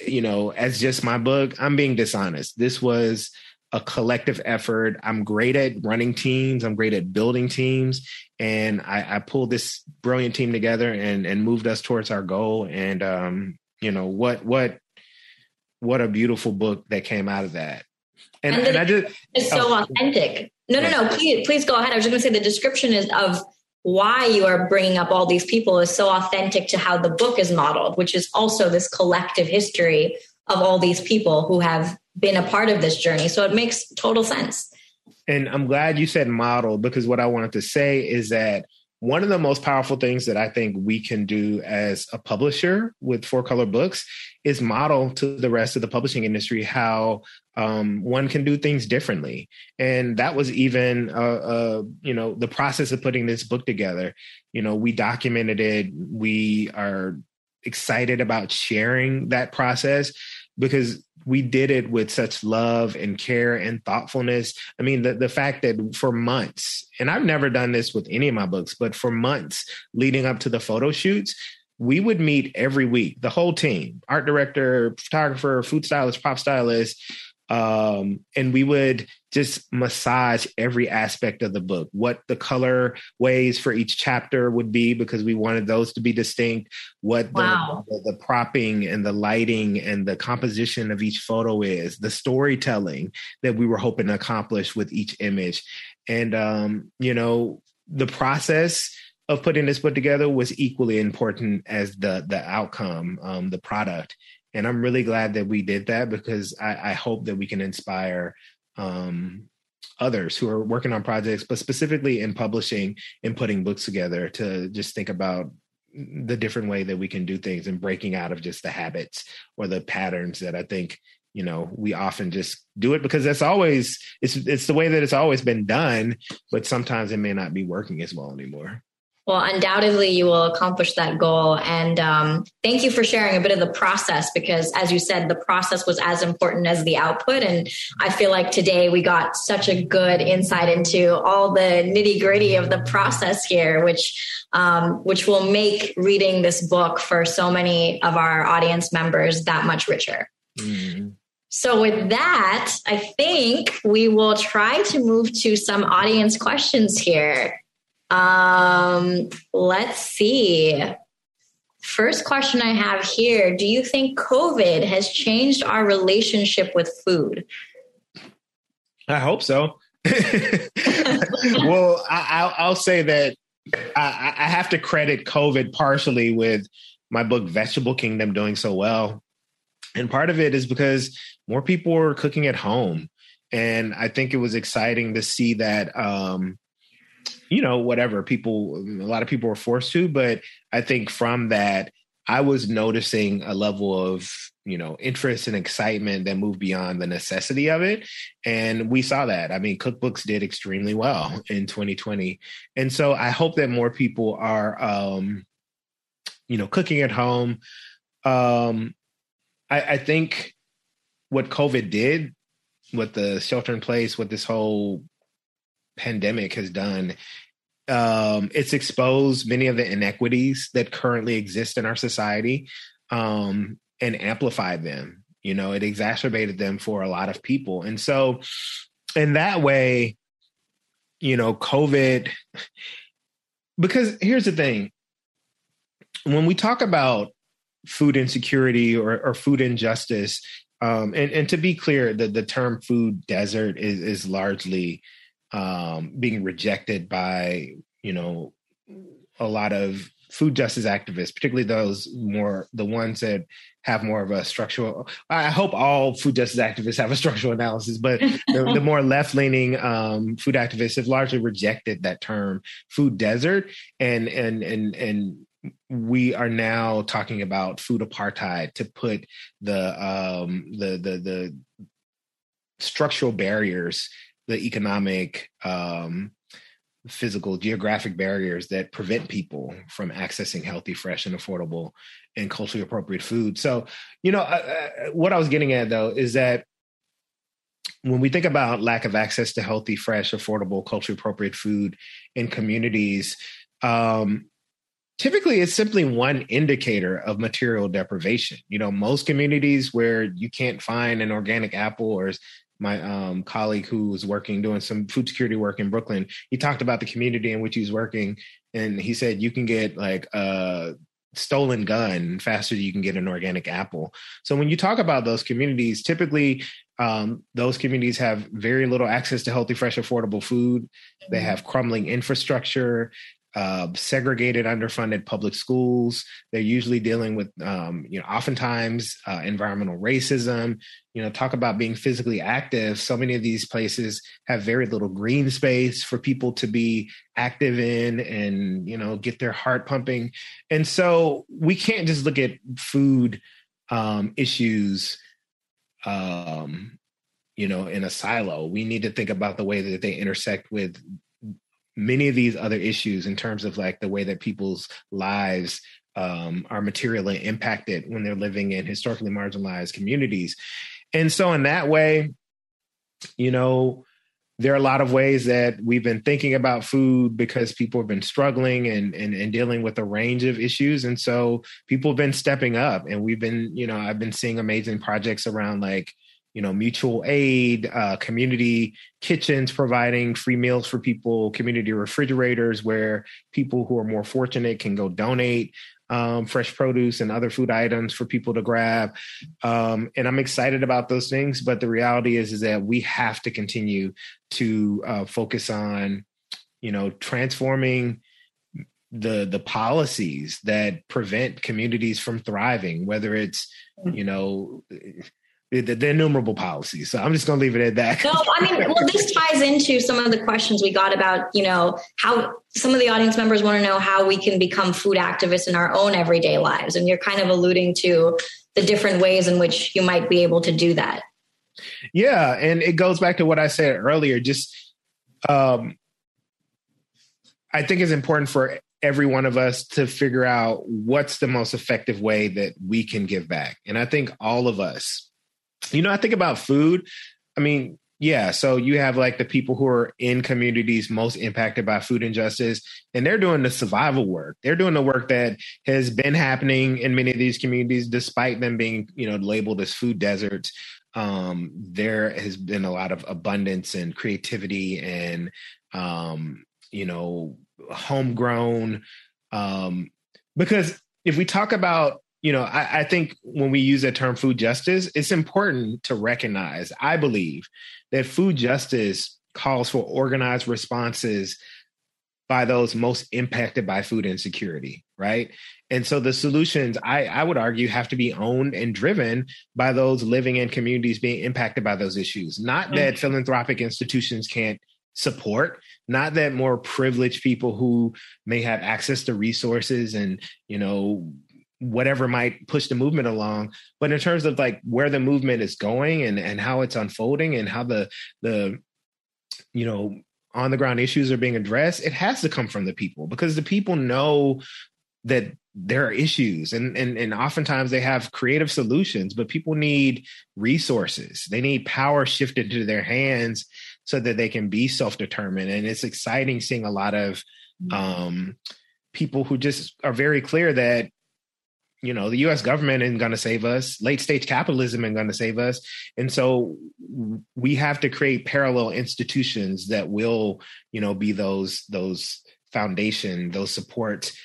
you know as just my book i'm being dishonest this was a collective effort. I'm great at running teams. I'm great at building teams. And I, I pulled this brilliant team together and, and moved us towards our goal. And, um, you know, what, what, what a beautiful book that came out of that. And, and, and I just, it's so oh, authentic. No, no, no, please, please go ahead. I was just going to say the description is of why you are bringing up all these people is so authentic to how the book is modeled, which is also this collective history of all these people who have been a part of this journey. So it makes total sense. And I'm glad you said model because what I wanted to say is that one of the most powerful things that I think we can do as a publisher with Four Color Books is model to the rest of the publishing industry how um, one can do things differently. And that was even, uh, uh, you know, the process of putting this book together. You know, we documented it. We are excited about sharing that process because we did it with such love and care and thoughtfulness. I mean, the, the fact that for months, and I've never done this with any of my books, but for months leading up to the photo shoots, we would meet every week, the whole team, art director, photographer, food stylist, prop stylist, um, and we would just massage every aspect of the book what the color ways for each chapter would be because we wanted those to be distinct what wow. the, the, the, propping and the lighting and the composition of each photo is the storytelling that we were hoping to accomplish with each image and um, you know the process of putting this book together was equally important as the the outcome um, the product and I'm really glad that we did that because I, I hope that we can inspire um, others who are working on projects, but specifically in publishing and putting books together to just think about the different way that we can do things and breaking out of just the habits or the patterns that I think you know we often just do it because that's always it's it's the way that it's always been done but sometimes it may not be working as well anymore Well, undoubtedly, you will accomplish that goal. And um, thank you for sharing a bit of the process because, as you said, the process was as important as the output. And I feel like today we got such a good insight into all the nitty gritty of the process here, which um, which will make reading this book for so many of our audience members that much richer. Mm-hmm. So, with that, I think we will try to move to some audience questions here. Um, let's see. First question I have here Do you think COVID has changed our relationship with food? I hope so. well, I, will say that I, I have to credit COVID partially with my book Vegetable Kingdom doing so well. And part of it is because more people were cooking at home. And I think it was exciting to see that um, you know, whatever people, a lot of people were forced to, but I think from that, I was noticing a level of, you know, interest and excitement that moved beyond the necessity of it. And we saw that. I mean, cookbooks did extremely well in 2020. And so I hope that more people are, um, you know, cooking at home. Um, I, I think what COVID did, what the shelter in place, what this whole pandemic has done um, it's exposed many of the inequities that currently exist in our society um, and amplified them. You know, it exacerbated them for a lot of people. And so, in that way, you know, COVID, because here's the thing when we talk about food insecurity or, or food injustice, um, and, and to be clear, the, the term food desert is, is largely um, being rejected by you know a lot of food justice activists, particularly those more the ones that have more of a structural. I hope all food justice activists have a structural analysis, but the, the more left leaning um, food activists have largely rejected that term, food desert, and and and and we are now talking about food apartheid to put the um, the the the structural barriers the economic, um, physical, geographic barriers that prevent people from accessing healthy, fresh, and affordable and culturally appropriate food. So, you know, what I was getting at though is that when we think about lack of access to healthy, fresh, affordable, culturally appropriate food in communities, um, typically it's simply one indicator of material deprivation. You know, most communities where you can't find an organic apple or my um, colleague who was working doing some food security work in Brooklyn, he talked about the community in which he's working, and he said you can get like a stolen gun faster than you can get an organic apple. So when you talk about those communities, typically um, those communities have very little access to healthy, fresh, affordable food. They mm-hmm. have crumbling infrastructure uh, segregated, underfunded public schools. They're usually dealing with, um, you know, oftentimes uh, environmental racism. You know, talk about being physically active. So many of these places have very little green space for people to be active in and, you know, get their heart pumping. And so we can't just look at food um, issues um you know in a silo we need to think about the way that they intersect with many of these other issues in terms of like the way that people's lives um, are materially impacted when they're living in historically marginalized communities. And so, in that way, you know, there are a lot of ways that we've been thinking about food because people have been struggling and, and, and dealing with a range of issues. And so people have been stepping up and we've been, you know, I've been seeing amazing projects around like you know, mutual aid, uh, community kitchens providing free meals for people, community refrigerators where people who are more fortunate can go donate um, fresh produce and other food items for people to grab. Um, and I'm excited about those things. But the reality is, is that we have to continue to uh, focus on, you know, transforming the the policies that prevent communities from thriving whether it's you know the, the, innumerable policies. So I'm just going to leave it at that. No, I mean, well, this ties into some of the questions we got about, you know, how some of the audience members want to know how we can become food activists in our own everyday lives. And you're kind of alluding to the different ways in which you might be able to do that. Yeah. And it goes back to what I said earlier. Just, um, I think it's important for every one of us to figure out what's the most effective way that we can give back. And I think all of us, you know, I think about food. I mean, yeah, so you have like the people who are in communities most impacted by food injustice, and they're doing the survival work. They're doing the work that has been happening in many of these communities, despite them being, you know, labeled as food deserts. Um, there has been a lot of abundance and creativity and, um, you know, homegrown. Um, because if we talk about you know, I, I, think when we use the term food justice, it's important to recognize, I believe, that food justice calls for organized responses by those most impacted by food insecurity, right? And so the solutions, I, I would argue, have to be owned and driven by those living in communities being impacted by those issues. Not mm-hmm. that philanthropic institutions can't support not that more privileged people who may have access to resources and you know whatever might push the movement along. But in terms of like where the movement is going and and how it's unfolding and how the the you know on the ground issues are being addressed it has to come from the people because the people know that there are issues and, and and oftentimes they have creative solutions but people need resources. They need power shifted to their hands so that they can be self-determined. And it's exciting seeing a lot of mm-hmm. um people who just are very clear that you know the us government isn't going to save us. Late stage capitalism isn't going to save us. And so we have to create parallel institutions that will you know be those those foundation those supports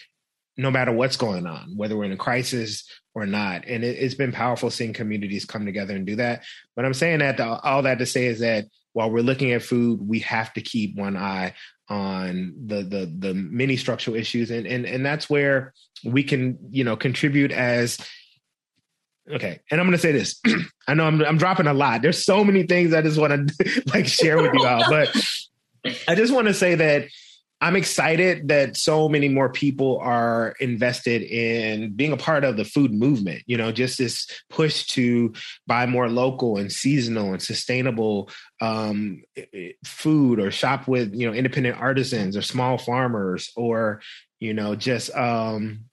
no matter what's going on whether we're in a crisis or not. And it, has been powerful seeing communities come together and do that. But i'm saying that to, all that to say is that while we're looking at food we have to keep one eye on the the the many structural issues. And and and that's where we can you know contribute as okay and i'm to say this. I know I'm, I'm dropping a lot. There's so many things i just want to like share with you all but i just want to say that I'm excited that so many more people are invested in being a part of the food movement. You know, just this push to buy more local and seasonal and sustainable um, food or shop with, you know, independent artisans or small farmers or, you know, just um,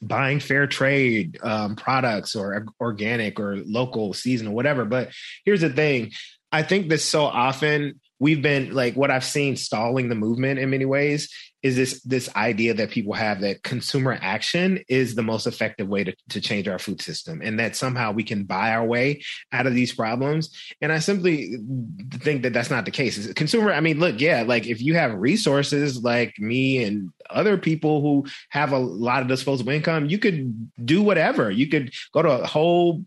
buying fair trade um, products or organic or local, seasonal, whatever. But here's the thing I think that so often we've been like what I've seen stalling the movement in many ways is this this idea that people have that consumer action is the most effective way to, to change our food system and that somehow we can buy our way out of these problems. And i simply think that that's not the case. Consumer i mean look yeah like if you have resources like me and other people who have a lot of disposable income you could do whatever. You could go to a whole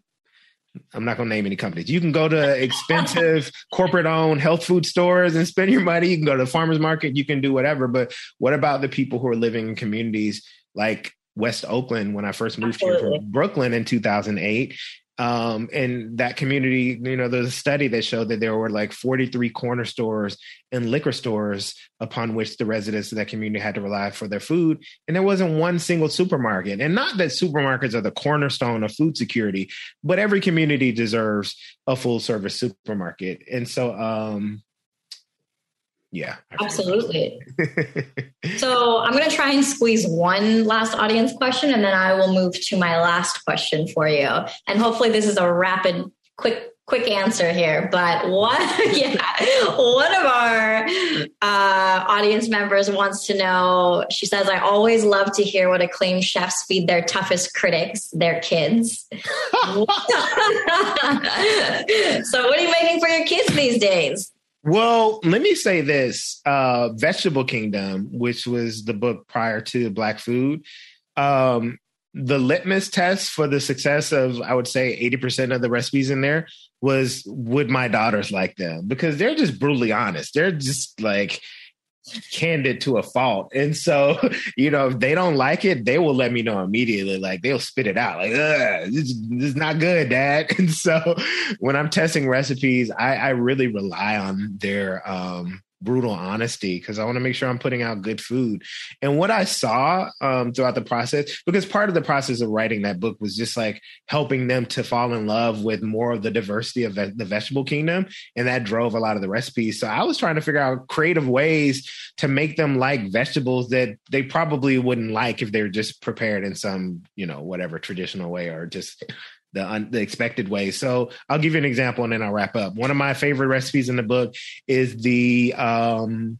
I'm not going to name any companies. You can go to expensive corporate owned health food stores and spend your money. You can go to the farmer's market. You can do whatever. But what about the people who are living in communities like West Oakland when I first moved Absolutely. here from Brooklyn in 2008 um, in that community, you know, there's a study that showed that there were like 43 corner stores and liquor stores upon which the residents of that community had to rely for their food. And there wasn't one single supermarket. And not that supermarkets are the cornerstone of food security, but every community deserves a full service supermarket. And so, um, yeah. Absolutely. So i'm going to try and squeeze one last audience question and then i will move to my last question for you. And hopefully this is a rapid quick quick answer here but one yeah one of our uh, audience members wants to know she says i always love to hear what acclaimed chefs feed their toughest critics their kids. So what are you making for your kids these days well, let me say this uh, Vegetable Kingdom, which was the book prior to Black Food, um, the litmus test for the success of, I would say, 80% of the recipes in there was would my daughters like them? Because they're just brutally honest. They're just like, candid to a fault. And so, you know, if they don't like it, they will let me know immediately. Like they'll spit it out. Like, this, this is not good, dad. And so when I'm testing recipes, I, I really rely on their um brutal honesty because I want to make sure I'm putting out good food. And what I saw um, throughout the process, because part of the process of writing that book was just like helping them to fall in love with more of the diversity of the vegetable kingdom. And that drove a lot of the recipes. So I was trying to figure out creative ways to make them like vegetables that they probably wouldn't like if they were just prepared in some, you know, whatever traditional way or just the, un, the expected way. So I'll give you an example and then I'll wrap up. One of my favorite recipes in the book is the um,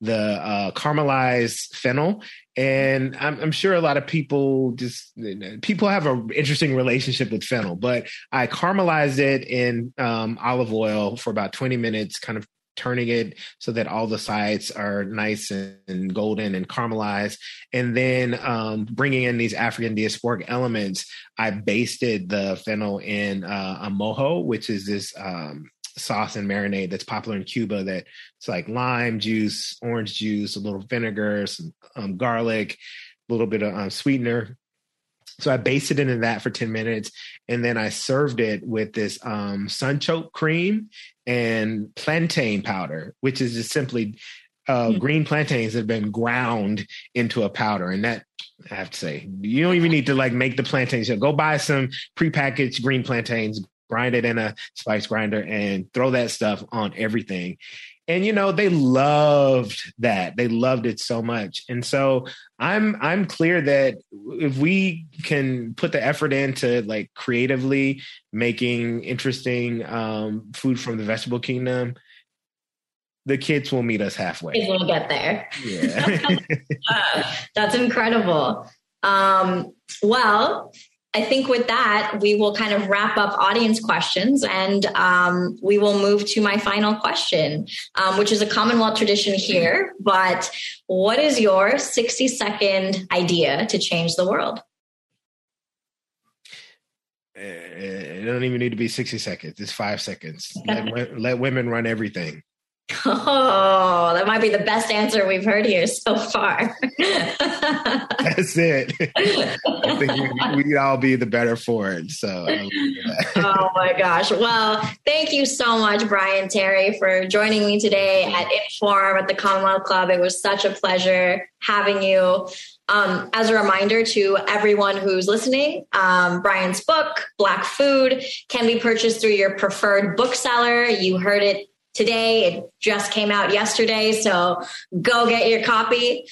the uh, caramelized fennel, and I'm, I'm, sure a lot of people just people have an interesting relationship with fennel. But I caramelized it in um, olive oil for about 20 minutes, kind of turning it so that all the sides are nice and golden and caramelized. And then um, bringing in these African diasporic elements, I basted the fennel in uh, a mojo, which is this um, sauce and marinade that's popular in Cuba. That it's like lime juice, orange juice, a little vinegar, some um, garlic, a little bit of um, sweetener. So I basted it in that for 10 minutes. And then I served it with this um, sunchoke cream and plantain powder, which is just simply uh, mm-hmm. green plantains that have been ground into a powder. And that, I have to say, you don't even need to like make the plantains. Go buy some prepackaged green plantains, grind it in a spice grinder, and throw that stuff on everything and you know they loved that. They loved it so much. And so i'm i'm clear that if we can put the effort into like creatively making interesting um, food from the vegetable kingdom the kids will meet us halfway. We'll get there. Yeah. Uh, that's incredible. Um, well I think with that, we will kind of wrap up audience questions and um, we will move to my final question, um, which is a Commonwealth tradition here. But what is your 60 second idea to change the world? It don't even need to be 60 seconds. It's five seconds. Let, let women run everything. Oh, that might be the best answer we've heard here so far. That's it. I think we'd all be the better for it. So, oh my gosh. Well, thank you so much, Bryant Terry, for joining me today at Inforum at the Commonwealth Club. It was such a pleasure having you. Um, as a reminder to everyone who's listening, um, Bryant's book, Black Food, can be purchased through your preferred bookseller. You heard it today. It just came out yesterday, so go get your copy.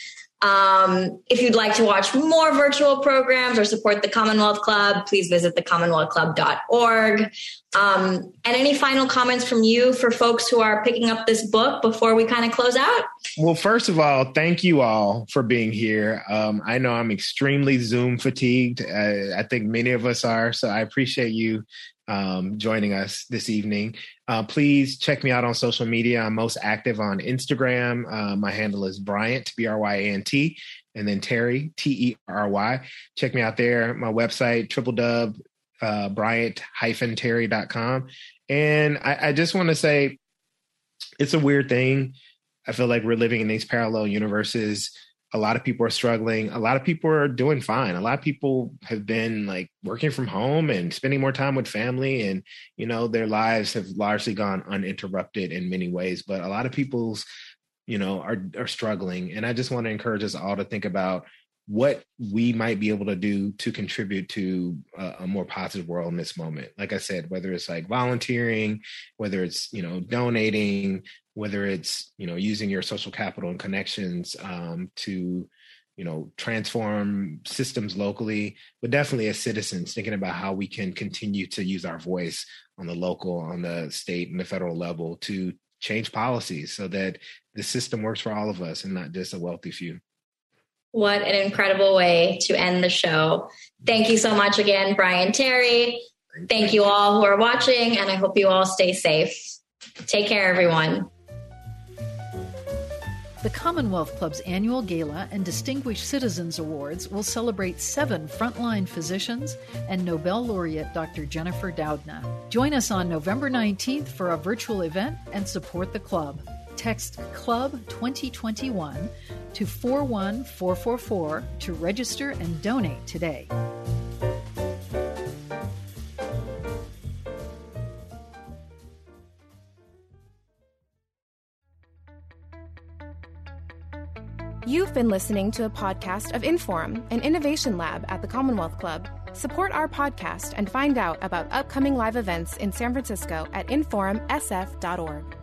Um, if you'd like to watch more virtual programs or support the Commonwealth Club, please visit thecommonwealthclub.org. Um, and any final comments from you for folks who are picking up this book before we kind of close out? Well, first of all, thank you all for being here. Um, I know I'm extremely Zoom fatigued. I think many of us are. So I appreciate you um, joining us this evening. Uh, please check me out on social media. I'm most active on Instagram. Uh, my handle is Bryant, B R Y A N T, and then Terry, T E R Y. Check me out there. My website, triple dub, uh, Bryant-terry.com. And I, I just want to say it's a weird thing. I feel like we're living in these parallel universes a lot of people are struggling. A lot of people are doing fine. A lot of people have been like working from home and spending more time with family and you know their lives have largely gone uninterrupted in many ways but a lot of people's you know are are struggling. And i just want to encourage us all to think about what we might be able to do to contribute to a, a, more positive world in this moment. Like i said whether it's like volunteering whether it's you know donating whether it's you know using your social capital and connections um, to you know transform systems locally but definitely as citizens thinking about how we can continue to use our voice on the local on the state and the federal level to change policies so that the system works for all of us and not just a wealthy few. What an incredible way to end the show. Thank you so much again bryant terry. Thank you all who are watching and i hope you all stay safe. Take care everyone the Commonwealth Club's annual gala and Distinguished Citizens Awards will celebrate seven frontline physicians and Nobel laureate Dr. Jennifer Doudna. Join us on November 19th for a virtual event and support the club. Text Club 2021 to 41444 to register and donate today. You've been listening to a podcast of Inforum, an innovation lab at the Commonwealth Club. Support our podcast and find out about upcoming live events in San Francisco at inforumsf.org.